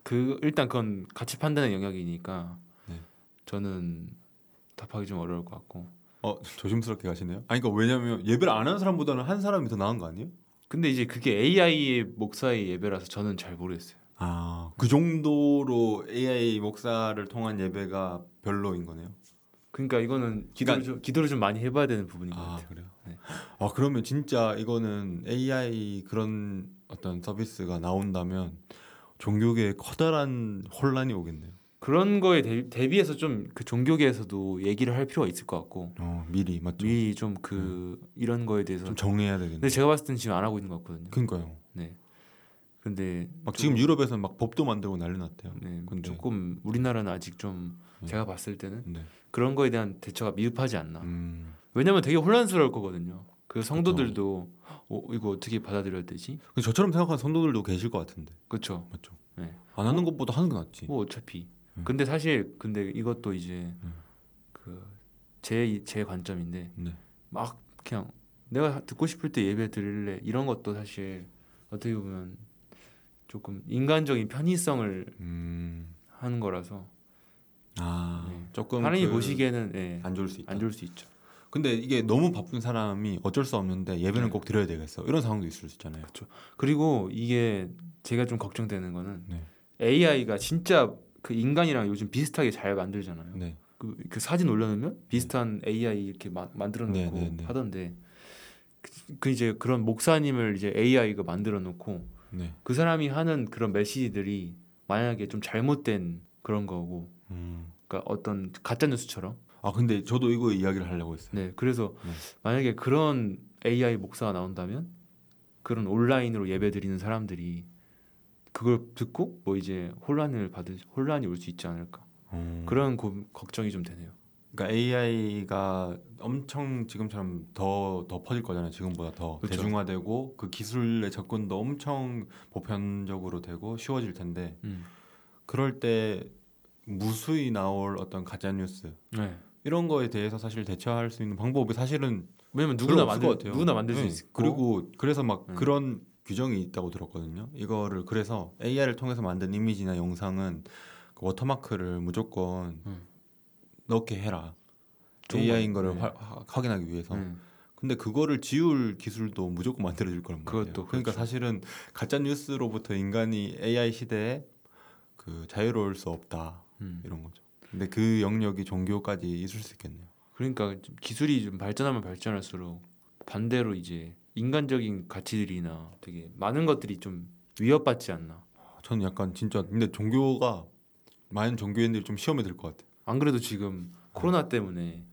그 일단 그건 가치 판단의 영역이니까 네. 저는 답하기 좀 어려울 것 같고. 어 조심스럽게 가시네요. 아니 그러니까 왜냐면 예배를 안 하는 사람보다는 한 사람이 더 나은 거 아니에요? 근데 이제 그게 AI의 목사의 예배라서 저는 잘 모르겠어요. 아, 그 정도로 AI 목사를 통한 예배가 별로인 거네요. 그러니까 이거는 기도를 그러니까- 좀 기도를 좀 많이 해봐야 되는 부분인 것 아, 같아요. 그래요? 네. 아, 그러면 진짜 이거는 AI 그런 어떤 서비스가 나온다면 종교계에 커다란 혼란이 오겠네요. 그런 거에 대, 대비 해서 좀 그 종교계에서도 얘기를 할 필요가 있을 것 같고 어, 미리 맞죠. 미리 좀 그 이런 거에 대해서 좀 정리해야 되겠네. 근데 제가 봤을 때는 지금 안 하고 있는 것 같거든요. 그러니까요. 네. 근데 막 지금 유럽에서는 막 법도 만들고 난리 났대요. 네, 근데- 조금 우리나라는 아직 좀 네. 제가 봤을 때는 네. 그런 거에 대한 대처가 미흡하지 않나. 음. 왜냐면 되게 혼란스러울 거거든요. 그 성도들도 어, 이거 어떻게 받아들여야 되지? 저처럼 생각하는 성도들도 계실 것 같은데. 그렇죠. 맞죠. 네. 안 하는 것보다 하는 게 낫지. 뭐 어차피. 음. 근데 사실 근데 이것도 이제 음. 그제제 관점인데 네. 막 그냥 내가 듣고 싶을 때 예배 드릴래 이런 것도 사실 어떻게 보면 조금 인간적인 편의성을 음. 하는 거라서 아, 네. 조금 하나님이 그- 보시기에는 예, 안 좋을 수 있다. 안 좋을 수 있죠. 근데 이게 너무 바쁜 사람이 어쩔 수 없는데 예배는 네. 꼭 드려야 되겠어. 이런 상황도 있을 수 있잖아요. 그리고 이게 제가 좀 걱정되는 거는 네. AI가 진짜 그 인간이랑 요즘 비슷하게 잘 만들잖아요. 네. 그, 그 사진 올려놓으면 비슷한 AI 이렇게 마, 만들어 놓고 네, 네, 네. 하던데 그, 그 이제 그런 목사님을 이제 AI가 만들어 놓고 네. 그 사람이 하는 그런 메시지들이 만약에 좀 잘못된 그런 거고 음. 그러니까 어떤 가짜 뉴스처럼 아 근데 저도 이거 이야기를 하려고 했어요. 네 그래서 네. 만약에 그런 AI 목사가 나온다면 그런 온라인으로 예배 드리는 사람들이 그걸 듣고 뭐 이제 혼란을 받을 혼란이 올 수 있지 않을까 음. 그런 고, 걱정이 좀 되네요. 그러니까 AI가 엄청 지금처럼 더 더 퍼질 거잖아요. 지금보다 더 그렇죠. 대중화되고 그 기술의 접근도 엄청 보편적으로 되고 쉬워질 텐데 음. 그럴 때 무수히 나올 어떤 가짜 뉴스 네. 이런 거에 대해서 사실 대처할 수 있는 방법이 사실은 왜냐면 누구나 만들. 누구나 만들 수 네. 있고 그리고 그래서 막 음. 그런 규정이 있다고 들었거든요. 이거를 그래서 AI를 통해서 만든 이미지나 영상은 그 워터마크를 무조건 음. 넣게 해라. AI인. 거를 네. 화- 하- 확인하기 위해서. 음. 근데 그거를 지울 기술도 무조건 만들어 줄 거란 말이에요. 그것도 그러니까 그렇죠. 사실은 가짜 뉴스로부터 인간이 AI 시대에 그 자유로울 수 없다 음. 이런 거죠. 근데 그 영역이 종교까지 있을 수 있겠네요. 그러니까 좀 기술이 좀 발전하면 발전할수록 반대로 이제 인간적인 가치들이나 되게 많은 것들이 좀 위협받지 않나. 저는 약간 진짜 근데 종교가 많은 종교인들이 좀 시험에 들 것 같아요. 안 그래도 지금 코로나 때문에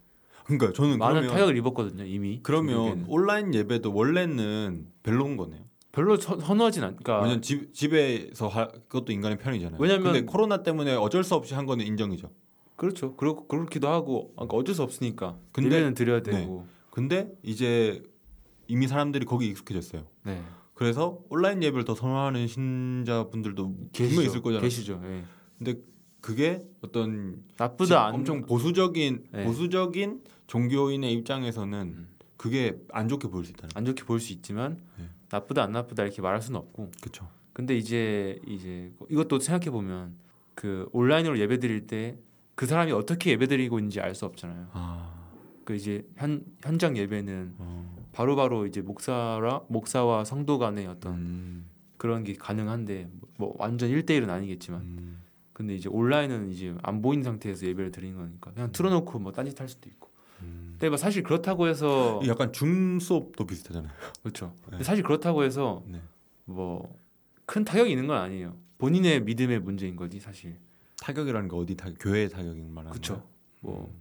그러니까 저는 많은 그러면 타격을 입었거든요 이미. 그러면 종교계는. 온라인 예배도 원래는 별로인 거네요. 별로 선- 선호하진 않. 그러니까 왜냐면 집 집에서 하, 그것도 인간의 편이잖아요. 왜냐면- 근데 코로나 때문에 어쩔 수 없이 한 거는 인정이죠. 그렇죠. 그렇 그렇기도 하고 그러니까 어쩔 수 없으니까. 근데- 예배는 드려야 네. 되고. 근데 이제 이미 사람들이 거기 익숙해졌어요. 네. 그래서 온라인 예배를 더 선호하는 신자분들도 분명히 있을 거잖아요. 계시죠. 예. 근데 그게 어떤 나쁘다 안 엄청 보수적인 네. 보수적인 종교인의 입장에서는 음. 그게 안 좋게 보일 수 있다는. 안 좋게 볼수 있지만 네. 나쁘다 안 나쁘다 이렇게 말할 수는 없고. 그렇죠. 근데 이제 이제 이것도 생각해 보면 그 온라인으로 예배 드릴 때 그 사람이 어떻게 예배 드리고 있는지 알 수 없잖아요. 아, 그 이제 현 현장 예배는 어, 바로바로 이제 목사라 목사와 성도 간의 어떤 음, 그런 게 가능한데 뭐 완전 1대1은 아니겠지만 음, 근데 이제 온라인은 이제 안 보이는 상태에서 예배를 드리는 거니까 그냥 틀어놓고 뭐 딴짓 할 수도 있고. 음. 근데 뭐 사실 그렇다고 해서 약간 줌 수업도 비슷하잖아요. 그렇죠. 근데 네. 사실 그렇다고 해서 네. 뭐큰 타격이 있는 건 아니에요. 본인의 믿음의 문제인 거지 사실. 타격이라는 게 어디 타 교회 타격인 말하는. 거예요? 뭐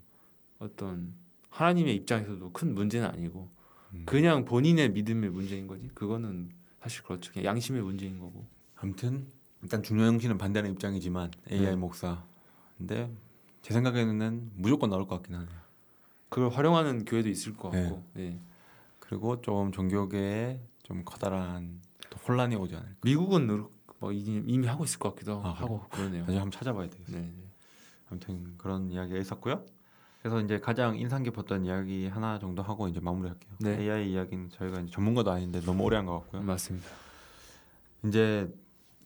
어떤 하나님의 입장에서도 큰 문제는 아니고 음. 그냥 본인의 믿음의 문제인 거지. 그거는 사실 그렇죠. 그냥 양심의 문제인 거고. 아무튼 일단 준영 씨는 반대하는 입장이지만 AI 네. 목사. 근데 제 생각에는 무조건 나올 것 같긴 하네요. 그걸 활용하는 교회도 있을 것 네. 같고. 네. 그리고 좀 종교계에 좀 커다란 또 혼란이 오지 않을까. 미국은 뭐 이미, 이미 하고 있을 것 같기도 아, 하고 그러네요. 나중에 한번 찾아봐야 되겠어요. 네. 네. 아무튼 그런 이야기가 있었고요. 그래서 이제 가장 인상 깊었던 이야기 하나 정도 하고 이제 마무리할게요. 네. AI 이야기는 저희가 이제 전문가도 아닌데 너무 오래 한 것 같고요. 맞습니다. 이제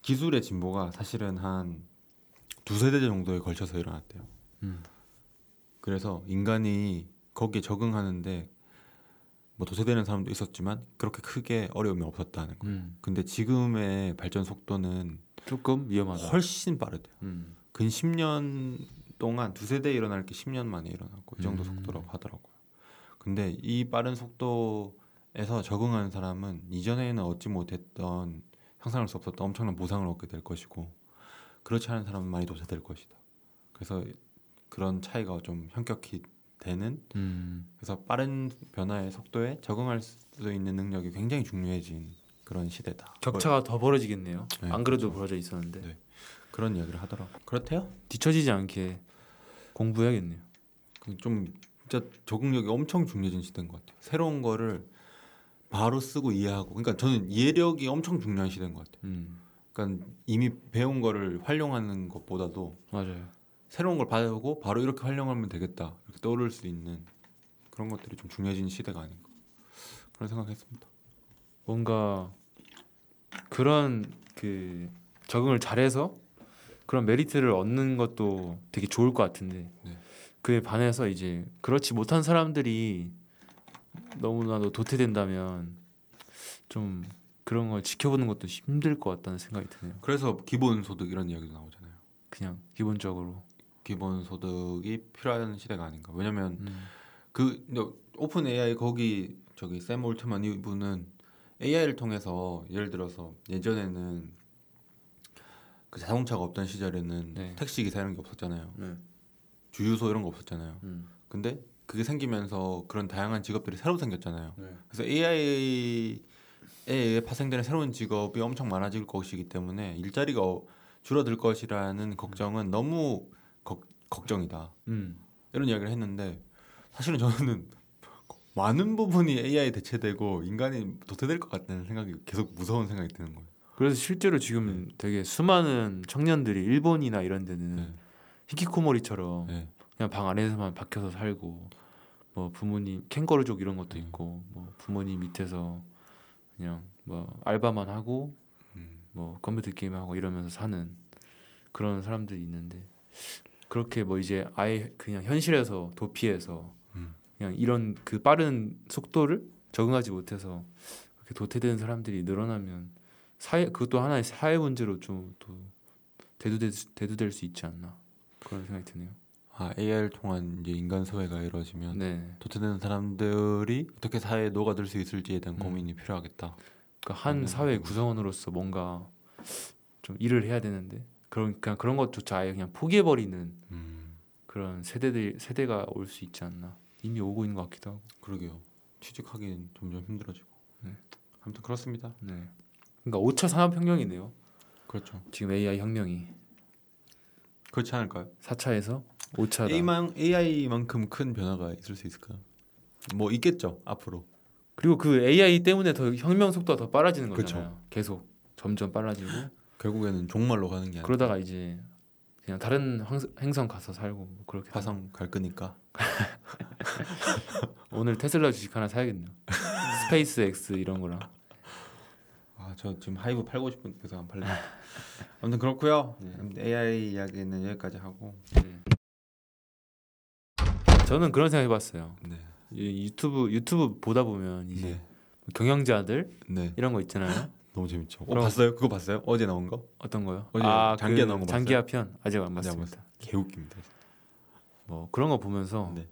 기술의 진보가 사실은 한 두 세 대 정도에 걸쳐서 일어났대요. 음. 그래서 인간이 거기에 적응하는데 뭐 도태되는 사람도 있었지만 그렇게 크게 어려움이 없었다는 거. 음. 근데 지금의 발전 속도는 조금 위험하다. 훨씬 빠르대요. 음. 근 10년 동안 두세 대 일어날 게 10년 만에 일어나고 이 정도 음. 속도라고 하더라고요. 근데 이 빠른 속도에서 적응하는 사람은 이전에는 얻지 못했던 상상할 수 없었던 엄청난 보상을 얻게 될 것이고 그렇지 않은 사람은 많이 도태될 것이다. 그래서 그런 차이가 좀 현격히 되는 음. 그래서 빠른 변화의 속도에 적응할 수 있는 능력이 굉장히 중요해진 그런 시대다. 격차가 더 벌어지겠네요. 네, 안 그래도 그렇죠. 벌어져 있었는데 네. 그런 이야기를 하더라고. 그렇대요? 뒤처지지 않게 공부해야겠네요. 그좀 진짜 적응력이 엄청 중요해진 시대인 것 같아요. 새로운 거를 바로 쓰고 이해하고. 그러니까 저는 이해력이 엄청 중요한 시대인 것 같아요. 음. 그러니까 이미 배운 거를 활용하는 것보다도 맞아요. 새로운 걸 받아보고 바로 이렇게 활용하면 되겠다 이렇게 떠오를 수 있는 그런 것들이 좀 중요해진 시대가 아닌가 그런 생각했습니다. 뭔가 그런 그 적응을 잘해서 그런 메리트를 얻는 것도 되게 좋을 것 같은데 네. 그에 반해서 이제 그렇지 못한 사람들이 너무나도 도태된다면 좀 그런 걸 지켜보는 것도 힘들 것 같다는 생각이 드네요. 그래서 기본 소득 이런 이야기도 나오잖아요. 그냥 기본적으로 기본 소득이 필요한 시대가 아닌가. 왜냐면 음. 그 오픈 AI 거기 저기 샘 올트만 이분은 AI를 통해서 예를 들어서 예전에는 그 자동차가 없던 시절에는 네. 택시 기사 이런 게 없었잖아요. 네. 주유소 이런 거 없었잖아요. 음. 근데 그게 생기면서 그런 다양한 직업들이 새로 생겼잖아요. 네. 그래서 AI에 의해 파생되는 새로운 직업이 엄청 많아질 것이기 때문에 일자리가 어- 줄어들 것이라는 걱정은 너무 걱- 걱정이다. 음. 이런 이야기를 했는데 사실은 저는 많은 부분이 AI 대체되고 인간이 도태될 것 같다는 생각이 계속 무서운 생각이 드는 거예요. 그래서 실제로 지금 되게 수많은 청년들이 일본이나 이런 데는 네. 히키코모리처럼 네. 그냥 방 안에서만 박혀서 살고 뭐 부모님 캥거루족 이런 것도 네. 있고 뭐 부모님 밑에서 그냥 뭐 알바만 하고 음. 뭐 컴퓨터 게임 하고 이러면서 사는 그런 사람들이 있는데 그렇게 뭐 이제 아예 그냥 현실에서 도피해서 음. 그냥 이런 그 빠른 속도를 적응하지 못해서 그렇게 도태되는 사람들이 늘어나면 사회 그것도 하나의 사회 문제로 좀 또 대두될, 수- 대두될 수 있지 않나 그런 생각이 드네요. 아 AI를 통한 이제 인간 소외가 이루어지면 네. 도태되는 사람들이 어떻게 사회에 녹아들 수 있을지에 대한 음. 고민이 필요하겠다. 그러니까 한 음. 사회 구성원으로서 뭔가 좀 일을 해야 되는데 그런 그냥 그런 것조차 아예 그냥 포기해 버리는 음. 그런 세대들 세대가 올 수 있지 않나 이미 오고 있는 것 같기도 하고. 그러게요. 취직하기는 점점 힘들어지고. 네. 아무튼 그렇습니다. 네. 그러니까 5차 산업혁명이네요. 그렇죠. 지금 AI 혁명이 그렇지 않을까요? 4차에서 5차다. A만 AI만큼 큰 변화가 있을 수 있을까? 뭐 있겠죠 앞으로. 그리고 그 AI 때문에 더 혁명 속도가 더 빨라지는. 거잖아요. 계속 점점 빨라지고 결국에는 종말로 가는 게 그러다가 이제 그냥 다른 황- 행성 가서 살고 뭐 그렇게 화성 갈 거니까. 오늘 테슬라 주식 하나 사야겠네요. 스페이스 X 이런 거랑. 아 저 지금 하이브 팔고 싶은 그래서 안 팔려. 아무튼 그렇고요. 아무튼 AI 이야기는 여기까지 하고. 네. 저는 그런 생각 해봤어요. 네. 이 유튜브 유튜브 보다 보면 이제 네. 경영자들 네. 이런 거 있잖아요. 너무 재밌죠. 어, 봤어요? 그거 봤어요? 어제 나온 거? 어떤 거요? 어제 아, 장기하 그 나온 거 장기하 편 아직 안 아직 안 봤습니다. 개웃깁니다. 뭐 그런 거 보면서 네.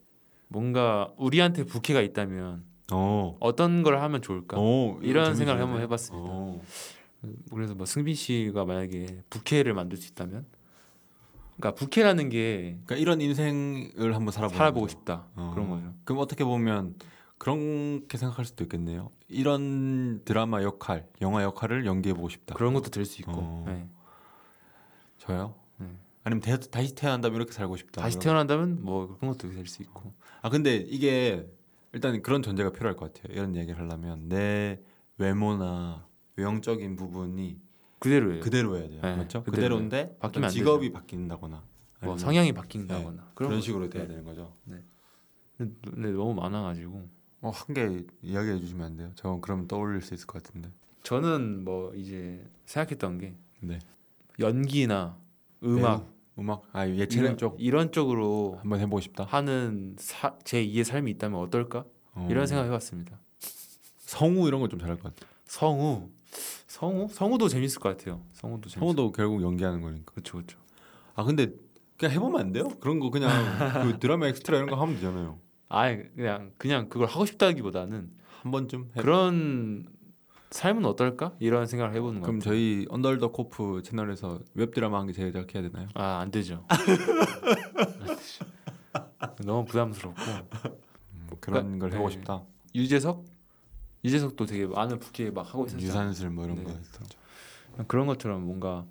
뭔가 우리한테 부캐가 있다면 어. 어떤 걸 하면 좋을까? 어, 이런. 생각을 한번 해봤습니다. 어. 그래서 뭐 승빈 씨가 만약에 부캐를 만들 수 있다면, 그러니까 부캐라는 게 그러니까 이런 인생을 한번 살아보고 거죠. 싶다 어. 그런 거죠. 그럼 어떻게 보면 그렇게 생각할 수도 있겠네요. 이런 드라마 역할, 영화 역할을 연기해 보고 싶다. 그런 것도 될 수 있고, 어. 네. 저요? 네. 아니면 대, 다시 태어난다면 이렇게 살고 싶다. 다시 태어난다면 뭐 그런 것도 될 수 있고. 아 근데 이게 일단 그런 전제가 필요할 것 같아요. 이런 얘기를 하려면 내 외모나 외형적인 부분이 그대로예요. 그대로여야 돼요. 네, 맞죠? 그대로예요. 그대로인데 바뀌면 직업이 바뀐다거나 뭐 성향이 바뀐다거나 그런, 거- 식으로 돼야 네. 되는 거죠. 근데, 근데 너무 많아가지고 어, 한 개 이야기해 주시면 안 돼요? 저 그러면 떠올릴 수 있을 것 같은데. 저는 뭐 이제 생각했던 게 네. 연기나 음악? 음악? 아 예체능 이런, 쪽 이런 쪽으로 한번 해보고 싶다. 하는 사, 제 2의 삶이 있다면 어떨까? 어. 이런 생각 해봤습니다. 성우 이런 거 좀 잘할 것 같아. 성우, 성우, 성우도 재밌을 것 같아요. 성우도 재밌을 성우도 결국 연기하는 거니까. 그렇죠, 그렇죠. 아 근데 그냥 해보면 안 돼요? 그런 거 그냥 그 드라마 엑스트라 이런 거 하면 되잖아요. 아, 그냥 그냥 그걸 하고 싶다기보다는 한 번쯤 해. 그런 삶은 어떨까 이런 생각을 해보는 그럼 거예요. 저희 언더더 코프 채널에서 웹 드라마 한 개 제작해야 되나요? 아 안 되죠. 안 되죠. 너무 부담스럽고 그런 걸 해보고 네. 싶다. 유재석 유재석도 되게 많은 부캐 막 하고 있었죠. 유산슬 뭐 이런 네. 거 했었죠. 그런 것처럼 뭔가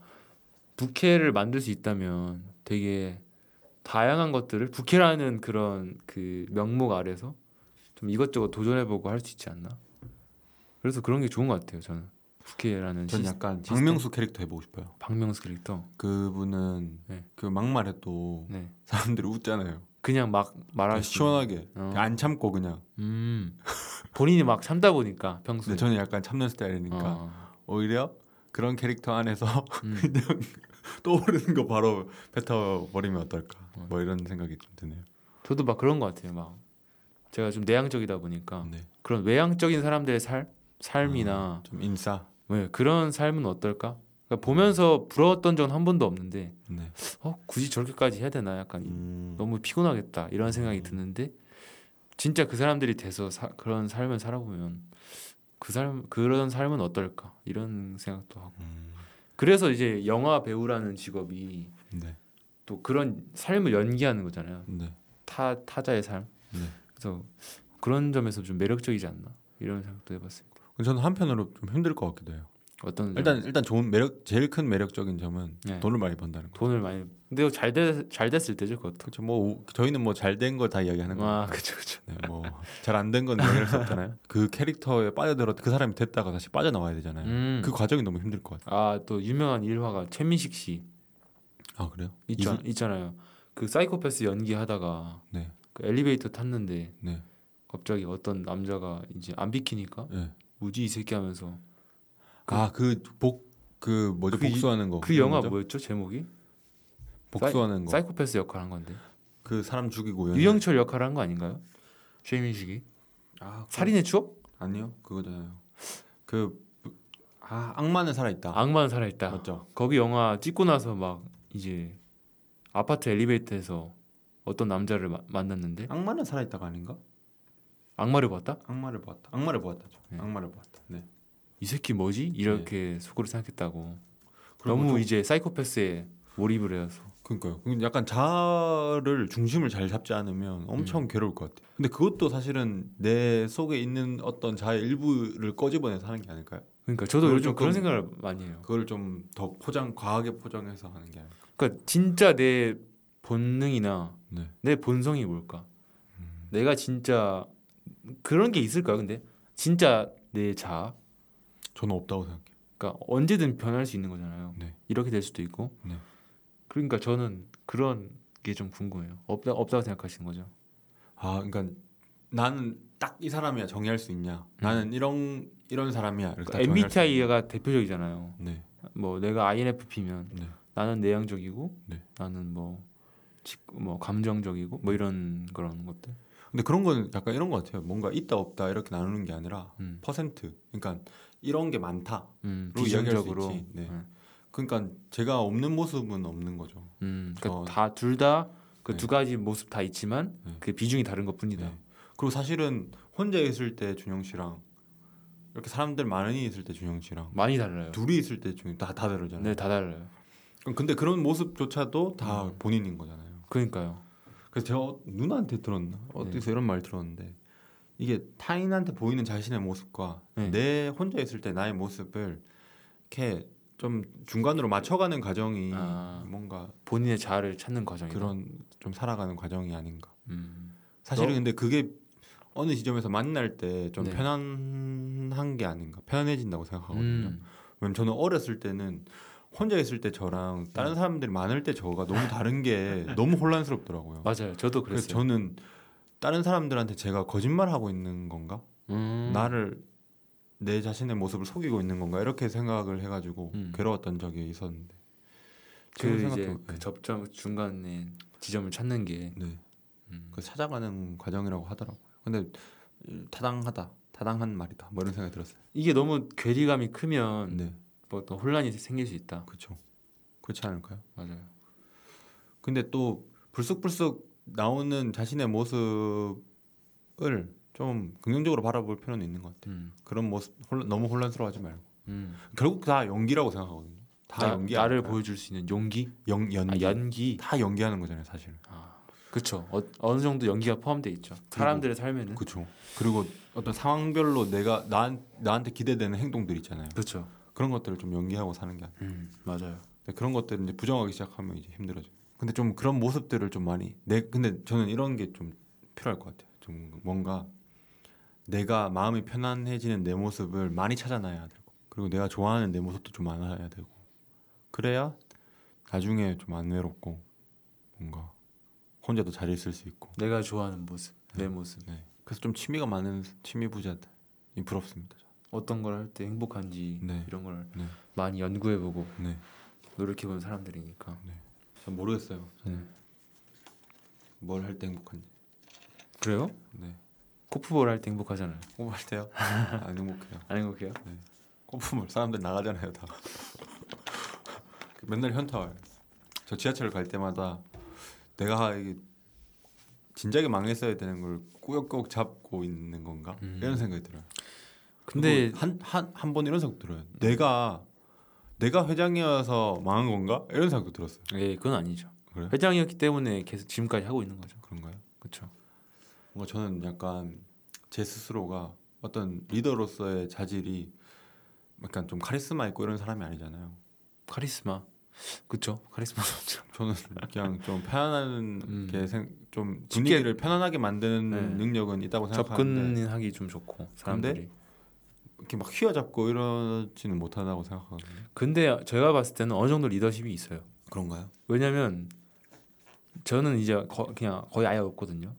부캐를 만들 수 있다면 되게 다양한 것들을 부캐라는 그런 그 명목 아래서 좀 이것저것 도전해보고 할 수 있지 않나. 그래서 그런 게 좋은 것 같아요. 저는 부캐라는 전 시- 약간 시스템? 박명수 캐릭터 해보고 싶어요. 박명수 캐릭터. 그분은 네. 그 막말해도 네. 사람들이 웃잖아요. 그냥 막 말할 수. 시원하게 어. 안 참고 그냥. 음. 본인이 막 참다 보니까 평소에. 근데 저는 약간 참는 스타일이니까 어. 오히려 그런 캐릭터 안에서 음. 그냥 떠오르는 거 바로 뱉어 버리면 어떨까? 어. 뭐 이런 생각이 좀 드네요. 저도 막 그런 것 같아요. 막 제가 좀 내향적이다 보니까 네. 그런 외향적인 사람들의 살 삶이나 좀 인싸. 네, 그런 삶은 어떨까? 그러니까 보면서 부러웠던 적은 한 번도 없는데 네. 어 굳이 저렇게까지 해야 되나 약간 음. 너무 피곤하겠다 이런 생각이 음. 드는데 진짜 그 사람들이 돼서 사, 그런 삶을 살아보면 그 삶 그런 삶은 어떨까 이런 생각도 하고 음. 그래서 이제 영화 배우라는 직업이 네. 또 그런 삶을 연기하는 거잖아요 네. 타 타자의 삶 네. 그래서 그런 점에서 좀 매력적이지 않나 이런 생각도 해봤습니다 저는 한편으로 좀 힘들 것 같기도 해요. 어떤 점? 일단 일단 좋은 매력 제일 큰 매력적인 점은 네. 돈을 많이 번다는 거. 돈을 많이 근데 잘됐잘 됐을 때죠 그것도 그렇죠. 뭐 우- 저희는 뭐 잘된거다 이야기하는 거예요. 아 그쵸 그쵸 네, 뭐잘 안 된 건 이야기할 수 없잖아요. 그 캐릭터에 빠져들어 그 사람이 됐다가 다시 빠져 나와야 되잖아요. 음. 그 과정이 너무 힘들 것 같아요. 아또 유명한 일화가 최민식 씨 아 그래요? 있잖, 이분- 있잖아요. 그 사이코패스 연기하다가 네, 그 엘리베이터 탔는데 네, 갑자기 어떤 남자가 이제 안 비키니까 네. 무지 이 새끼 하면서 아 그 복 그 뭐죠 그 이- 복수하는 거. 그 영화 뭐죠? 뭐였죠 제목이? 복수하는 거. 사이코패스 역할 한 건데 그 사람 죽이고 연애- 유영철 역할 한 거 아닌가요? 최민식이 아 그- 살인의 추억? 아니요 그거잖아요. 그아 악마는 살아 있다. 악마는 살아있다. 맞죠? 거기 영화 찍고 나서 막 이제 아파트 엘리베이터에서 어떤 남자를 마- 만났는데 악마는 살아 있다가 아닌가? 악마를 봤다? 악마를 보았다. 악마를 보았다죠. 네. 악마를 보았다. 네. 이 새끼 뭐지? 이렇게 속으로 생각했다고. 너무 좀- 이제 사이코패스에 몰입을 해서 그러니까요. 그 약간 자아를 중심을 잘 잡지 않으면 엄청 음. 괴로울 것 같아요. 근데 그것도 사실은 내 속에 있는 어떤 자의 일부를 꺼집어내서 하는 게 아닐까요? 그러니까 저도 요즘 그런 생각을 많이 해요. 그걸 좀 더 포장 과하게 포장해서 하는 게 아닐까. 그러니까 진짜 내 본능이나 네. 내 본성이 뭘까? 음. 내가 진짜 그런 게 있을까요? 근데 진짜 내 자아, 저는 없다고 생각해요. 그러니까 언제든 변할 수 있는 거잖아요. 네. 이렇게 될 수도 있고. 네. 그러니까 저는 그런 게 좀 궁금해요. 없다 없다고 생각하시는 거죠? 아, 그러니까 나는 딱 이 사람이야 정의할 수 있냐? 나는 이런 이런 사람이야. 있냐? MBTI가 대표적이잖아요. 네. 뭐 내가 INFP면 네. 나는 내향적이고 네. 나는 뭐, 직- 뭐 감정적이고 뭐 이런 그런 것들. 근데 그런 건 약간 이런 것 같아요. 뭔가 있다 없다 이렇게 나누는 게 아니라 음, 퍼센트. 그러니까 이런 게 많다. 음, 로 이야기할 수. 있지. 네. 음, 그러니까 제가 없는 모습은 없는 거죠. 음, 저- 그러니까 다 둘 다그 네. 두 가지 모습 다 있지만 네. 그 비중이 다른 것뿐이다. 네. 그리고 사실은 혼자 있을 때 준영 씨랑 이렇게 사람들 많이 있을 때 준영 씨랑 많이 달라요. 둘이 있을 때 준영 다다 다르잖아요. 네, 다 달라요. 근데 그런 모습조차도 다 음. 본인인 거잖아요. 그러니까요. 그래서 제가 어- 누나한테 들었나 어디서 네. 이런 말 들었는데 이게 타인한테 보이는 자신의 모습과 네. 내 혼자 있을 때 나의 모습을 이렇게 좀 중간으로 맞춰가는 과정이 아. 뭔가 본인의 자아를 찾는 과정이다. 그런 좀 살아가는 과정이 아닌가. 음. 사실은 너- 근데 그게 어느 지점에서 만날 때좀 네. 편안한 게 아닌가 편안해진다고 생각하거든요. 음. 왜냐면 저는 어렸을 때는 혼자 있을 때 저랑 다른 사람들이 많을 때 저가 너무 다른 게 너무 혼란스럽더라고요. 맞아요. 저도 그랬어요. 저는 다른 사람들한테 제가 거짓말 하고 있는 건가? 음. 나를 내 자신의 모습을 속이고 있는 건가? 이렇게 생각을 해가지고 음. 괴로웠던 적이 있었는데 그 이제 그 네. 접점 중간에 지점을 찾는 게 네. 음. 그 찾아가는 과정이라고 하더라고요. 근데 타당하다, 타당한 말이다. 뭐 이런 생각이 들었어요. 이게 너무 괴리감이 크면 네, 뭐 또 혼란이 생길 수 있다. 그렇죠. 그렇지 않을까요? 맞아요. 근데 또 불쑥불쑥 나오는 자신의 모습을 좀 긍정적으로 바라볼 필요는 있는 것 같아요. 음. 그런 모습 혼란- 너무 혼란스러워하지 말고 음. 결국 다 연기라고 생각하거든요. 다 나, 연기 나를 아닐까요? 보여줄 수 있는 용기, 연 연기 아, 연기. 다 연기하는 거잖아요, 사실. 아, 그렇죠. 어, 어느 정도 연기가 포함돼 있죠. 사람들의 삶에는 그렇죠. 그리고 어떤 상황별로 내가 나, 나한테 기대되는 행동들 있잖아요. 그렇죠. 그런 것들을 좀 연기하고 사는 게 아니에요. 음, 맞아요. 그런 것들을 이제 부정하기 시작하면 이제 힘들어져. 근데 좀 그런 모습들을 좀 많이 내 근데 저는 이런 게 좀 필요할 것 같아요. 좀 뭔가 내가 마음이 편안해지는 내 모습을 많이 찾아놔야 되고 그리고 내가 좋아하는 내 모습도 좀 많아야 되고 그래야 나중에 좀 안 외롭고 뭔가 혼자도 잘 있을 수 있고 내가 좋아하는 모습, 내 모습. 네. 그래서 좀 취미가 많은 취미 부자들이 부럽습니다. 어떤 걸 할 때 행복한지 네. 이런 걸 네. 많이 연구해보고 네. 노력해본 사람들이니까. 전 모르겠어요. 네. 뭘할 때 행복한지. 그래요? 네. 코프볼 할 때 행복하잖아요. 공부할 때요? 안 행복해요. 안 행복해요? 거품을 사람들 나가잖아요 다. 맨날 현타 와요. 저 지하철 갈 때마다 내가 이게 진작에 망했어야 되는 걸 꾸역꾸역 잡고 있는 건가 음. 이런 생각이 들어요. 근데 한 한 한 번 이런 생각 들어요. 내가 내가 회장이어서 망한 건가 이런 생각도 들었어요. 예, 그건 아니죠. 그래요? 회장이었기 때문에 계속 지금까지 하고 있는 거죠. 그런가요? 그렇죠. 뭔가 저는 약간 제 스스로가 어떤 리더로서의 자질이 약간 좀 카리스마 있고 이런 사람이 아니잖아요. 카리스마. 그렇죠. 카리스마. 저는 그냥 좀 편안한 음. 게좀 쉽게- 분위기를 편안하게 만드는 네. 능력은 있다고 생각하는데 접근하기 좀 좋고 사람들이. 이렇게 막 휘어잡고 이러지는 못하다고 생각하거든요. 근데 제가 봤을 때는 어느 정도 리더십이 있어요. 그런가요? 왜냐면 저는 이제 거, 그냥 거의 아예 없거든요.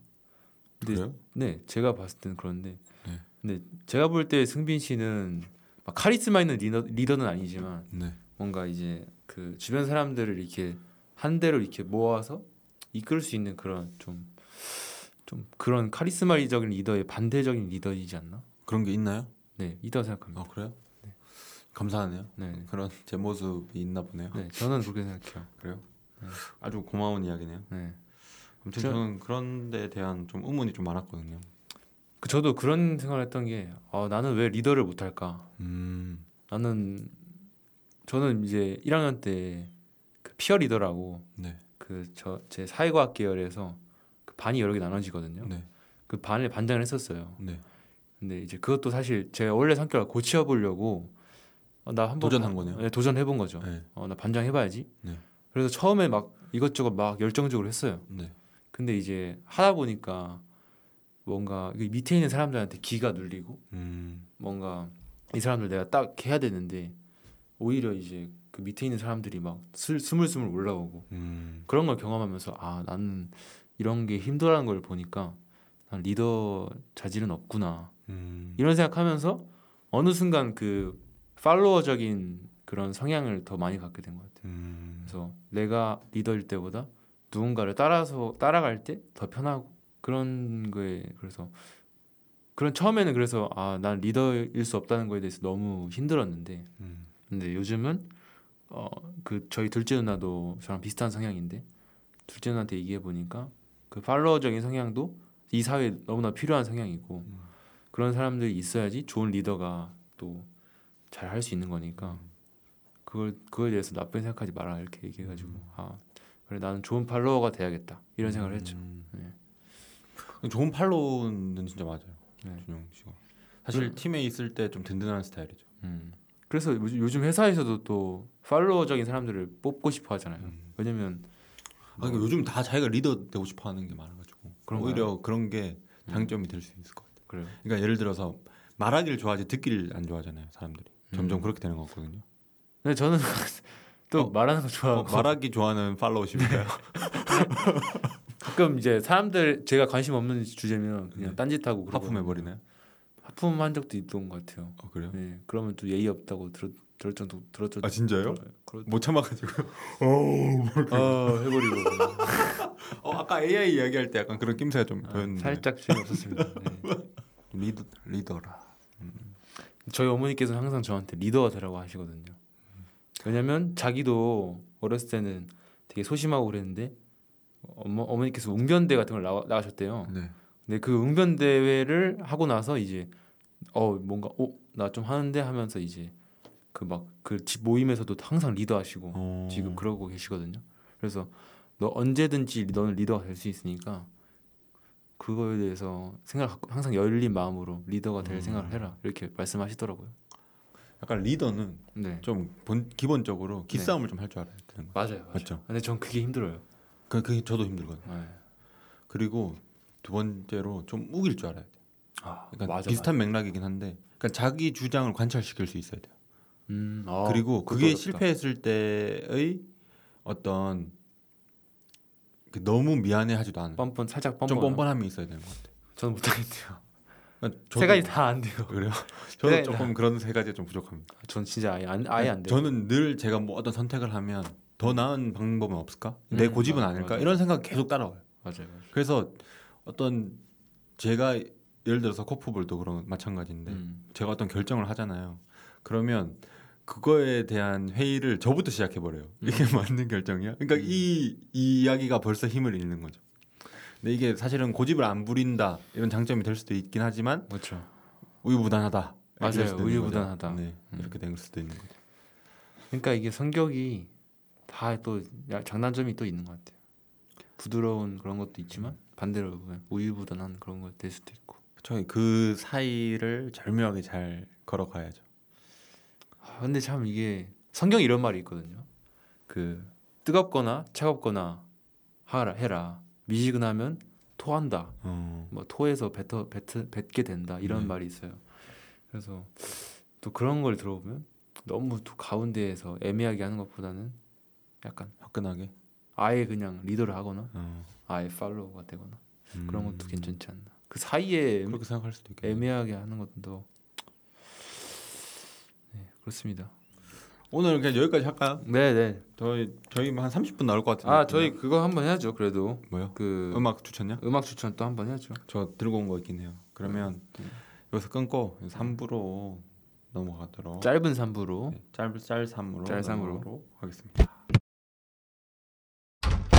근데 그래요? 네, 제가 봤을 때는 그런데. 네. 근데 제가 볼 때 승빈 씨는 막 카리스마 있는 리더, 리더는 아니지만 네. 뭔가 이제 그 주변 사람들을 이렇게 한 대로 이렇게 모아서 이끌 수 있는 그런 좀좀 그런 카리스마적인 리더의 반대적인 리더이지 않나? 그런 게 있나요? 네, 있다고 생각합니다. 아 그래요? 감사하네요. 네, 네. 그런 제 모습이 있나 보네요. 네, 저는 그렇게 생각해요. 그래요? 아주 고마운 이야기네요. 네. 아무튼 저- 저는 그런 데에 대한 좀 의문이 좀 많았거든요. 그 저도 그런 생각을 했던 게 아, 나는 왜 리더를 못 할까? 음. 나는 저는 이제 1학년 때 그 피어 리더라고 네. 그저 제 사회과학 계열에서 그 반이 여러 개 나눠지거든요. 네. 그 반을 반장을 했었어요. 네. 근데 이제 그것도 사실 제가 원래 성격을 고쳐 보려고 어, 나 한번 도전한 거네요. 네, 도전해 본 거죠. 네. 어, 나 반장 해봐야지. 네. 그래서 처음에 막 이것저것 막 열정적으로 했어요. 네. 근데 이제 하다 보니까 뭔가 이 밑에 있는 사람들한테 기가 눌리고 음. 뭔가 이 사람들 내가 딱 해야 되는데 오히려 이제 그 밑에 있는 사람들이 막 슬, 스물스물 올라오고 음. 그런 걸 경험하면서 아 나는 이런 게 힘들어하는 걸 보니까 난 리더 자질은 없구나 음. 이런 생각하면서 어느 순간 그 팔로워적인 그런 성향을 더 많이 갖게 된 것 같아요. 음. 그래서 내가 리더일 때보다 누군가를 따라서 따라갈 때 더 편하고 그런 거에 그래서 그런 처음에는 그래서 아 난 리더일 수 없다는 거에 대해서 너무 힘들었는데 음. 근데 요즘은 어 그 저희 둘째 누나도 저랑 비슷한 성향인데 둘째 누나한테 얘기해 보니까 그 팔로워적인 성향도 이 사회에 너무나 필요한 성향이고 음. 그런 사람들이 있어야지 좋은 리더가 또 잘 할 수 있는 거니까 그걸 그거에 대해서 나쁘게 생각하지 마라 이렇게 얘기해가지고 아 그래 나는 좋은 팔로워가 돼야겠다 이런 생각을 했죠. 음. 네. 좋은 팔로우는 진짜 맞아요. 네. 준영 씨가. 사실 팀에 있을 때 좀 든든한 스타일이죠. 음. 그래서 요즘- 회사에서도 또 팔로워적인 사람들을 뽑고 싶어 하잖아요. 음. 왜냐면 아, 그러니까 요즘 다 자기가 리더 되고 싶어 하는 게 많아가지고 그런가요? 오히려 그런 게 장점이 될 수 있을 것 같아요. 그래요. 그러니까 예를 들어서 말하기를 좋아하지 듣기를 안 좋아하잖아요, 사람들이. 점점 음. 그렇게 되는 것 같거든요. 근데 저는 또 어, 말하는 거 어, 좋아하고 말하기 좋아하는 팔로우십인가요? 가끔 이제 사람들 제가 관심 없는 주제면 그냥 네. 딴짓하고 하품해 버리나요? 하품한 적도 있던 것 같아요. 어, 그래요? 네, 그러면 또 예의 없다고 들었 들을 정도 들었죠. 아 진짜요? 그렇 못 참아가지고. 어 해버리고 어, 아까 AI 이야기할 때 약간 그런 낌새가 좀 아, 보였는데. 살짝 재미없었습니다. 네. 리더 리더라. 저희 어머니께서는 항상 저한테 리더가 되라고 하시거든요. 왜냐면 자기도 어렸을 때는 되게 소심하고 그랬는데 어머, 어머니께서 웅변대 같은 걸 나가, 나가셨대요. 네. 근데 그 웅변 대회를 하고 나서 이제 어 뭔가 어나 좀 하는데 하면서 이제 그 막 그 모임에서도 항상 리더하시고 어. 지금 그러고 계시거든요. 그래서 너 언제든지 너는 리더가 될 수 있으니까 그거에 대해서 생각 항상 열린 마음으로 리더가 될 음. 생각을 해라 이렇게 말씀하시더라고요. 약간 리더는 네 좀 본, 기본적으로 기싸움을 좀할 줄 알아야 되는 거. 맞아요, 맞아요. 맞죠? 근데 전 그게 힘들어요. 그 그게 저도 힘들거든요. 네. 그리고 두 번째로 좀 우길 줄 알아야 돼. 아 그러니까 맞아, 비슷한 맥락이긴 한데, 그러니까 자기 주장을 관철시킬 수 있어야 돼요. 맞아. 음, 아, 그리고 그게. 실패했을 때의 어떤 그 너무 미안해하지도 않아. 뻔뻔 살짝 뻔뻔. 좀 뻔뻔함이 있어야 되는 것 같아. 저는 못하겠대요. 그러니까 세 가지 다 안 돼요. 그래요. 네, 조금 그런 세 가지가 좀 부족합니다. 전 진짜 아예 안 아예 안 돼요. 저는 늘 제가 뭐 어떤 선택을 하면 더 나은 방법은 없을까? 내 음, 고집은 맞아, 아닐까? 맞아. 이런 생각 계속 따라와요. 맞아요, 맞아요. 그래서 어떤 제가 예를 들어서 코프볼도 그런 마찬가지인데 음. 제가 어떤 결정을 하잖아요. 그러면 그거에 대한 회의를 저부터 시작해 버려요. 이게 맞는 결정이야? 그러니까 음. 이, 이 이야기가 벌써 힘을 잃는 거죠. 근데 이게 사실은 고집을 안 부린다 이런 장점이 될 수도 있긴 하지만 그렇죠. 우유부단하다. 맞아요. 우유부단하다. 네, 음. 이렇게 될 수도 있는 거죠. 그러니까 이게 성격이 다 또 장단점이 또 있는 것 같아요. 부드러운 그런 것도 있지만 반대로 보면 우유부단한 그런 것 될 수도 있고. 저희 그 사이를 절묘하게 잘 걸어가야죠. 아, 근데 참 이게 성경 에 이런 말이 있거든요. 그 뜨겁거나 차갑거나 하라 해라. 미지근하면 토한다. 어, 뭐 토해서 뱉어 뱉, 뱉게 된다. 이런 네. 말이 있어요. 그래서 또 그런 걸 들어보면 너무 또 가운데에서 애매하게 하는 것보다는 약간 화끈하게. 아예 그냥 리더를 하거나 어, 아예 팔로우가 되거나 음. 그런 것도 괜찮지 않나. 그 사이에 그렇게 생각할 수도 있겠네요. 애매하게 하는 것도 네, 그렇습니다. 오늘 그냥 여기까지 할까요? 네, 네. 저희 저희 한 30분 나올 것 같은데. 아, 저희 그거 한번 해야죠. 그래도 뭐요? 그 음악 추천요? 음악 추천 또 한번 해야죠. 저 들고 온 거 있긴 해요. 그러면 음. 여기서 끊고 3부로 넘어가도록 짧은 삼부로 네, 짧짤 3으로 짤 삼으로. 넘어가도록 하겠습니다.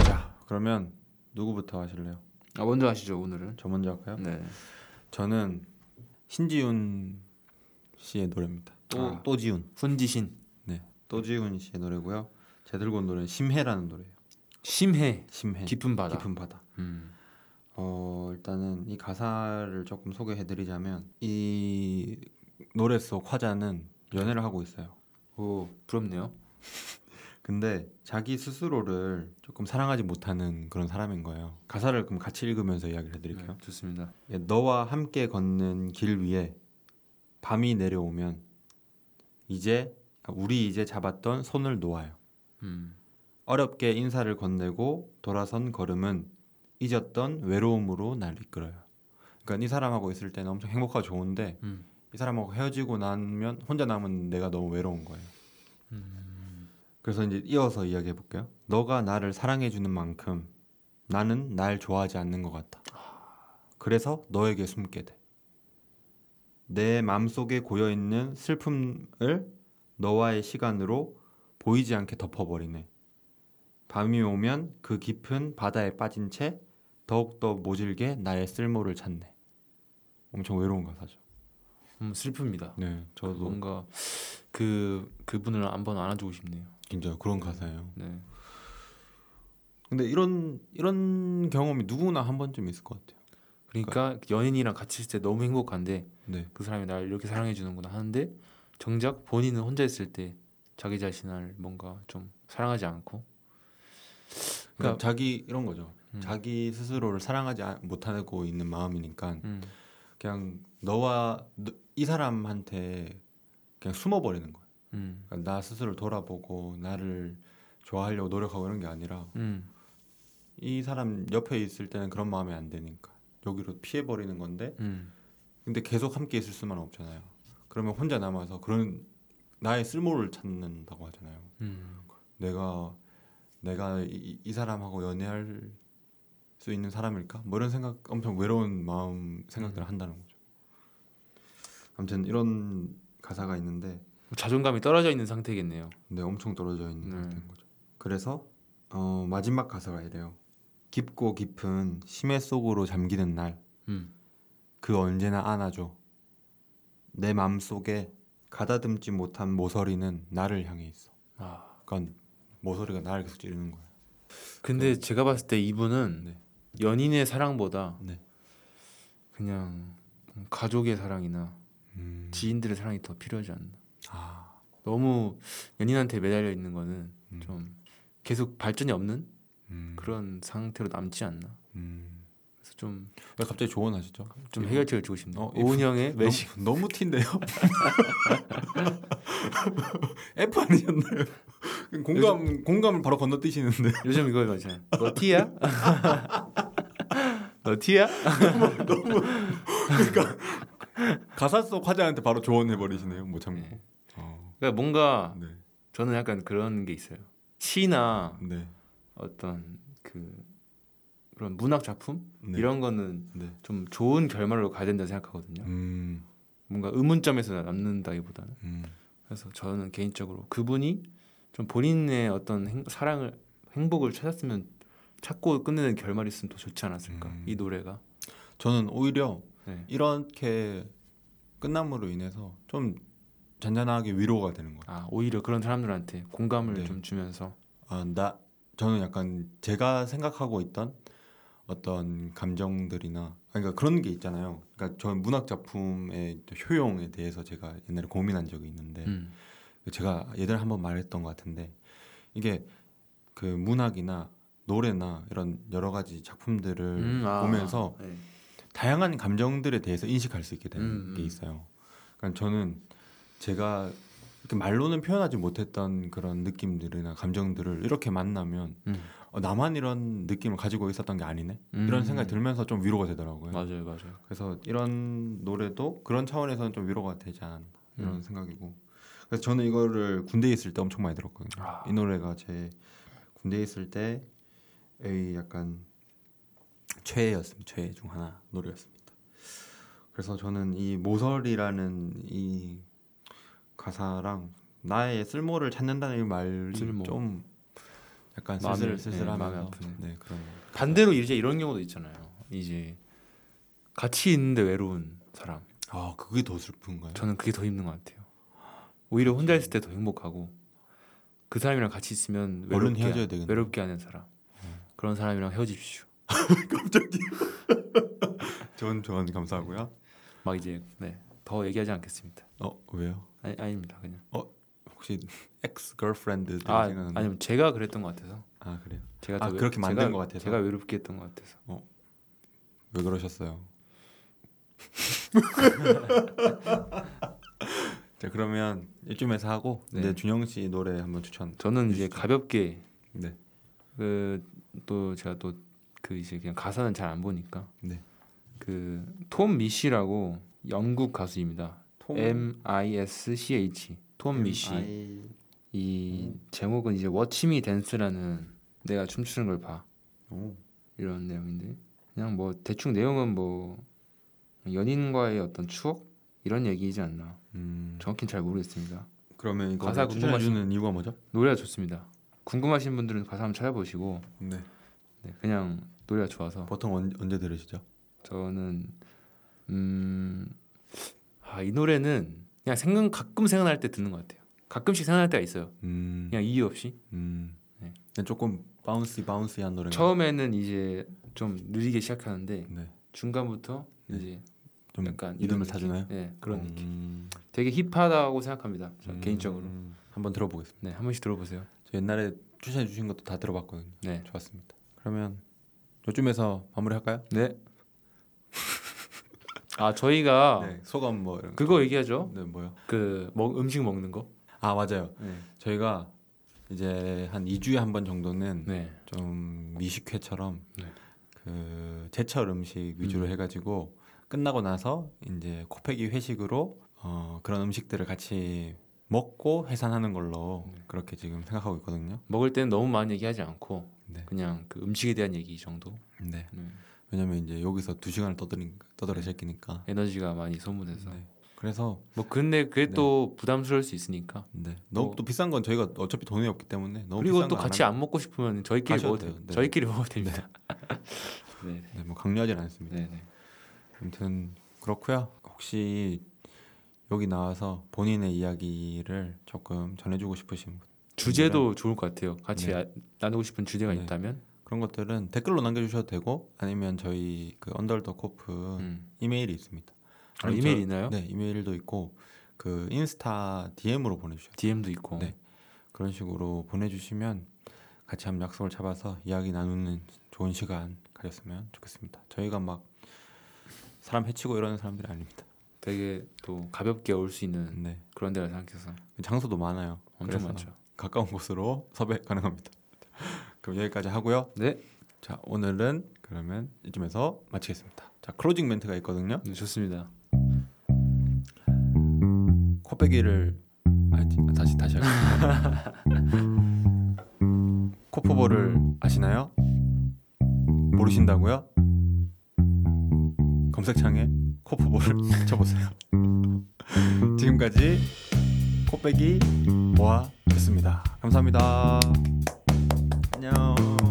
자, 그러면 누구부터 하실래요? 아, 먼저 하시죠. 오늘은. 저 먼저 할까요? 네. 저는 신지훈 씨의 노래입니다. 또 아. 또지훈. 훈지신 네. 또지훈 씨의 노래고요. 제가 들고 온 노래는 심해라는 노래예요. 심해 심해. 깊은 바다. 깊은 바다. 음. 어 일단은 이 가사를 조금 소개해드리자면 이 노래 속 화자는 연애를 하고 있어요. 오, 부럽네요. 근데 자기 스스로를 조금 사랑하지 못하는 그런 사람인 거예요. 가사를 그럼 같이 읽으면서 이야기를 해드릴게요. 네, 좋습니다. 예, 너와 함께 걷는 길 위에 밤이 내려오면 이제 아, 우리 이제 잡았던 손을 놓아요. 음. 어렵게 인사를 건네고 돌아선 걸음은 잊었던 외로움으로 날 이끌어요. 그러니까 이 사람하고 있을 때는 엄청 행복하고 좋은데 음. 이 사람하고 헤어지고 나면 혼자 남은 내가 너무 외로운 거예요. 그래서 이제 이어서 이야기해 볼게요. 너가 나를 사랑해 주는 만큼 나는 날 좋아하지 않는 것 같아. 그래서 너에게 숨게 돼. 내 마음속에 고여 있는 슬픔을 너와의 시간으로 보이지 않게 덮어버리네. 밤이 오면 그 깊은 바다에 빠진 채 더욱더 모질게 나의 쓸모를 찾네. 엄청 외로운 가사죠. 음, 슬픕니다. 네, 저도 뭔가 그 그분을 한번 안아주고 싶네요. 진짜 그런 가사예요. 네. 근데 이런 이런 경험이 누구나 한 번쯤 있을 것 같아요. 그러니까 연인이랑 같이 있을 때 너무 행복한데 네, 그 사람이 나를 이렇게 사랑해 주는구나 하는데 정작 본인은 혼자 있을 때 자기 자신을 뭔가 좀 사랑하지 않고 그러니까 그러니까- 자기 이런 거죠. 음. 자기 스스로를 사랑하지 아- 못하고 있는 마음이니까 음. 그냥 너와 너- 이 사람한테 그냥 숨어버리는 거야. 음. 그러니까 나 스스로 돌아보고 나를 좋아하려고 노력하고 이런 게 아니라 음. 이 사람 옆에 있을 때는 그런 마음이 안 되니까 여기로 피해 버리는 건데 음. 근데 계속 함께 있을 수만 없잖아요. 그러면 혼자 남아서 그런 나의 쓸모를 찾는다고 하잖아요. 음. 내가 내가 이, 이 사람하고 연애할 수 있는 사람일까? 뭐 이런 생각 엄청 외로운 마음 생각들을 음. 한다는 거죠. 아무튼 이런 가사가 있는데 자존감이 떨어져 있는 상태겠네요. 근데 엄청 떨어져 있는 네. 상태인 거죠. 그래서 어, 마지막 가사가 이래요. 깊고 깊은 심해 속으로 잠기는 날 음. 그 언제나 안아줘. 내 마음 속에 가다듬지 못한 모서리는 나를 향해 있어. 아. 그러니까 모서리가 나를 계속 찌르는 거야. 근데 제가 봤을 때 이분은 네. 연인의 사랑보다 네. 그냥 가족의 사랑이나 음. 지인들의 사랑이 더 필요하지 않나. 아. 너무 연인한테 매달려 있는 거는 음. 좀 계속 발전이 없는 음. 그런 상태로 남지 않나. 음. 그래서 좀좀왜 갑자기 조언하시죠? 해결책을 주고 싶네요. 어, 오은 형의 매시 너무, 너무 티인데요. F 아니셨나요? 공감 공감을 바로 건너뛰시는데 요즘 이거 맞잖아. 너 티야? 너 티야? 그러니까 가사 속 화자한테 바로 조언해 버리시네요. 못 참고. 네. 어. 그러니까 뭔가 네. 저는 약간 그런 게 있어요. 시나 네. 어떤 그 그런 문학 작품 네. 이런 거는 네. 좀 좋은 결말로 가야 된다 생각하거든요. 음. 뭔가 의문점에서 남는다기보다는 음. 그래서 저는 개인적으로 그분이 좀 본인의 어떤 행, 사랑을 행복을 찾았으면 찾고 끝내는 결말이 있으면 더 좋지 않았을까 음. 이 노래가 저는 오히려 네. 이렇게 끝남으로 인해서 좀 잔잔하게 위로가 되는 거예요. 아 오히려 그런 사람들한테 공감을 네. 좀 주면서 아, 나 저는 약간 제가 생각하고 있던 어떤 감정들이나 그러니까 그런 게 있잖아요. 그러니까 저 문학 작품의 또 효용에 대해서 제가 옛날에 고민한 적이 있는데 음. 제가 예전에 한번 말했던 것 같은데 이게 그 문학이나 노래나 이런 여러 가지 작품들을 음, 아, 보면서 네. 다양한 감정들에 대해서 인식할 수 있게 되는 음, 게 음. 있어요. 그러니까 저는 제가 이렇게 말로는 표현하지 못했던 그런 느낌들이나 감정들을 이렇게 만나면 음. 어, 나만 이런 느낌을 가지고 있었던 게 아니네 이런 음. 생각이 들면서 좀 위로가 되더라고요. 맞아요 맞아요 그래서 이런 노래도 그런 차원에서는 좀 위로가 되지 않았나 이런 음. 생각이고 그래서 저는 이거를 군대에 있을 때 엄청 많이 들었거든요. 아. 이 노래가 제 군대에 있을 때의 약간 최애였습니다. 최애 중 하나 노래였습니다. 그래서 저는 이 모설이라는 이 가사랑 나의 쓸모를 찾는다는 이 말이 쓸모. 좀 약간 마음이- 쓸쓸 네. 네 그런 반대로 이제 이런 경우도 있잖아요 이제 같이 있는데 외로운 사람 아 그게 더 슬픈가요? 저는 그게 더 힘든 것 같아요 오히려 혼자 있을 때 더 행복하고 그 사람이랑 같이 있으면 외롭게, 헤어져야 되겠네. 외롭게 하는 사람 그런 사람이랑 헤어지십시오 갑자기 좋은 조언 감사하고요. 막 이제 네, 더 얘기하지 않겠습니다 어 왜요? 아니, 아닙니다 그냥 혹시 ex-girlfriend 아? 아니면 제가 그랬던 것 같아서 아 그래요? 제가 아, 더 그렇게 만든 제가, 것 같아서? 제가 외롭게 했던 것 같아서 왜 그러셨어요? 자 그러면 이쯤에서 하고 네. 이제 준영 씨 노래 한번 추천. 저는 이제 해주시죠. 가볍게 네. 그또 제가 또 그 이제 그냥 가사는 잘 안 보니까 네. 그톰 미시라고 영국 가수입니다. 톰 M I S C H 톰 미시 I... 이 제목은 이제 워치미 댄스라는 내가 춤추는 걸 봐 오. 이런 내용인데 그냥 뭐 대충 내용은 뭐 연인과의 어떤 추억 이런 얘기이지 않나 음. 정확히는 잘 모르겠습니다. 그러면 가사 궁금하신- 이유가 뭐죠? 노래가 좋습니다. 궁금하신 분들은 가사 한번 찾아보시고 네. 네, 그냥 노래가 좋아서 보통 언, 언제 들으시죠? 저는 음, 아, 이 노래는 그냥 생각 가끔 생각날 때 듣는 것 같아요. 가끔씩 생각날 때가 있어요. 음. 그냥 이유 없이. 음. 네. 조금 바운시 바운시한 노래. 처음에는 이제 좀 느리게 시작하는데 네. 중간부터 네. 이제 좀 약간 이런 타주나요? 느낌? 네, 그런 느낌. 음. 되게 힙하다고 생각합니다. 저 음. 개인적으로. 한번 들어보겠습니다. 네, 한 번씩 들어보세요. 저 옛날에 추천해 주신 것도 다 들어봤거든요. 네. 좋았습니다. 그러면 요쯤에서 마무리할까요? 네. 아 저희가 네. 소감 뭐 이런 거. 그거 얘기하죠. 네, 뭐요? 그 먹, 음식 먹는 거. 아, 맞아요. 네. 저희가 이제 한 2주에 한 번 정도는 네. 좀 미식회처럼 네. 그 제철 음식 위주로 음. 해가지고 끝나고 나서 이제 코페기 회식으로 어, 그런 음식들을 같이 먹고 해산하는 걸로 네. 그렇게 지금 생각하고 있거든요. 먹을 때는 너무 많은 얘기하지 않고 네. 그냥 그 음식에 대한 얘기 정도. 네. 네. 왜냐면 이제 여기서 두 시간을 떠들니 떠들어 제끼니까. 에너지가 많이 소모돼서. 네. 그래서 뭐 근데 그게 네. 또 부담스러울 수 있으니까. 네. 너무 뭐- 또 비싼 건 저희가 어차피 돈이 없기 때문에 너무 그리고 또 같이 하면- 안 먹고 싶으면 저희끼리 먹어도 돼요. 네. 저희끼리 먹어도 됩니다. 네. 네, 뭐 강요하진 않습니다. 네. 네. 아무튼 그렇고요. 혹시 여기 나와서 본인의 이야기를 조금 전해주고 싶으신 분 주제도 좋을 것 같아요. 같이 네. 아- 나누고 싶은 주제가 네. 있다면 그런 것들은 댓글로 남겨주셔도 되고 아니면 저희 그 언더더 코프 음. 이메일이 있습니다. 아, 이메일 저- 있나요? 네, 이메일도 있고 그 인스타 DM으로 보내주셔요. DM도 있고. 네. 그런 식으로 보내주시면 같이 한번 약속을 잡아서 이야기 나누는 좋은 시간 가졌으면 좋겠습니다. 저희가 막 사람 해치고 이러는 사람들이 아닙니다. 되게 또 가볍게 올 수 있는 네, 그런 데라 생각해서 장소도 많아요. 엄청 많죠. 가까운 곳으로 섭외 가능합니다. 그럼 여기까지 하고요. 네, 자 오늘은 그러면 이쯤에서 마치겠습니다. 자 클로징 멘트가 있거든요. 네, 좋습니다. 코빼기를 아, 다시 다시 하겠습니다. 코프볼을 아시나요? 모르신다고요? 검색창에 코프볼을 쳐보세요. 지금까지 코빼기 모아였습니다. 감사합니다. 안녕.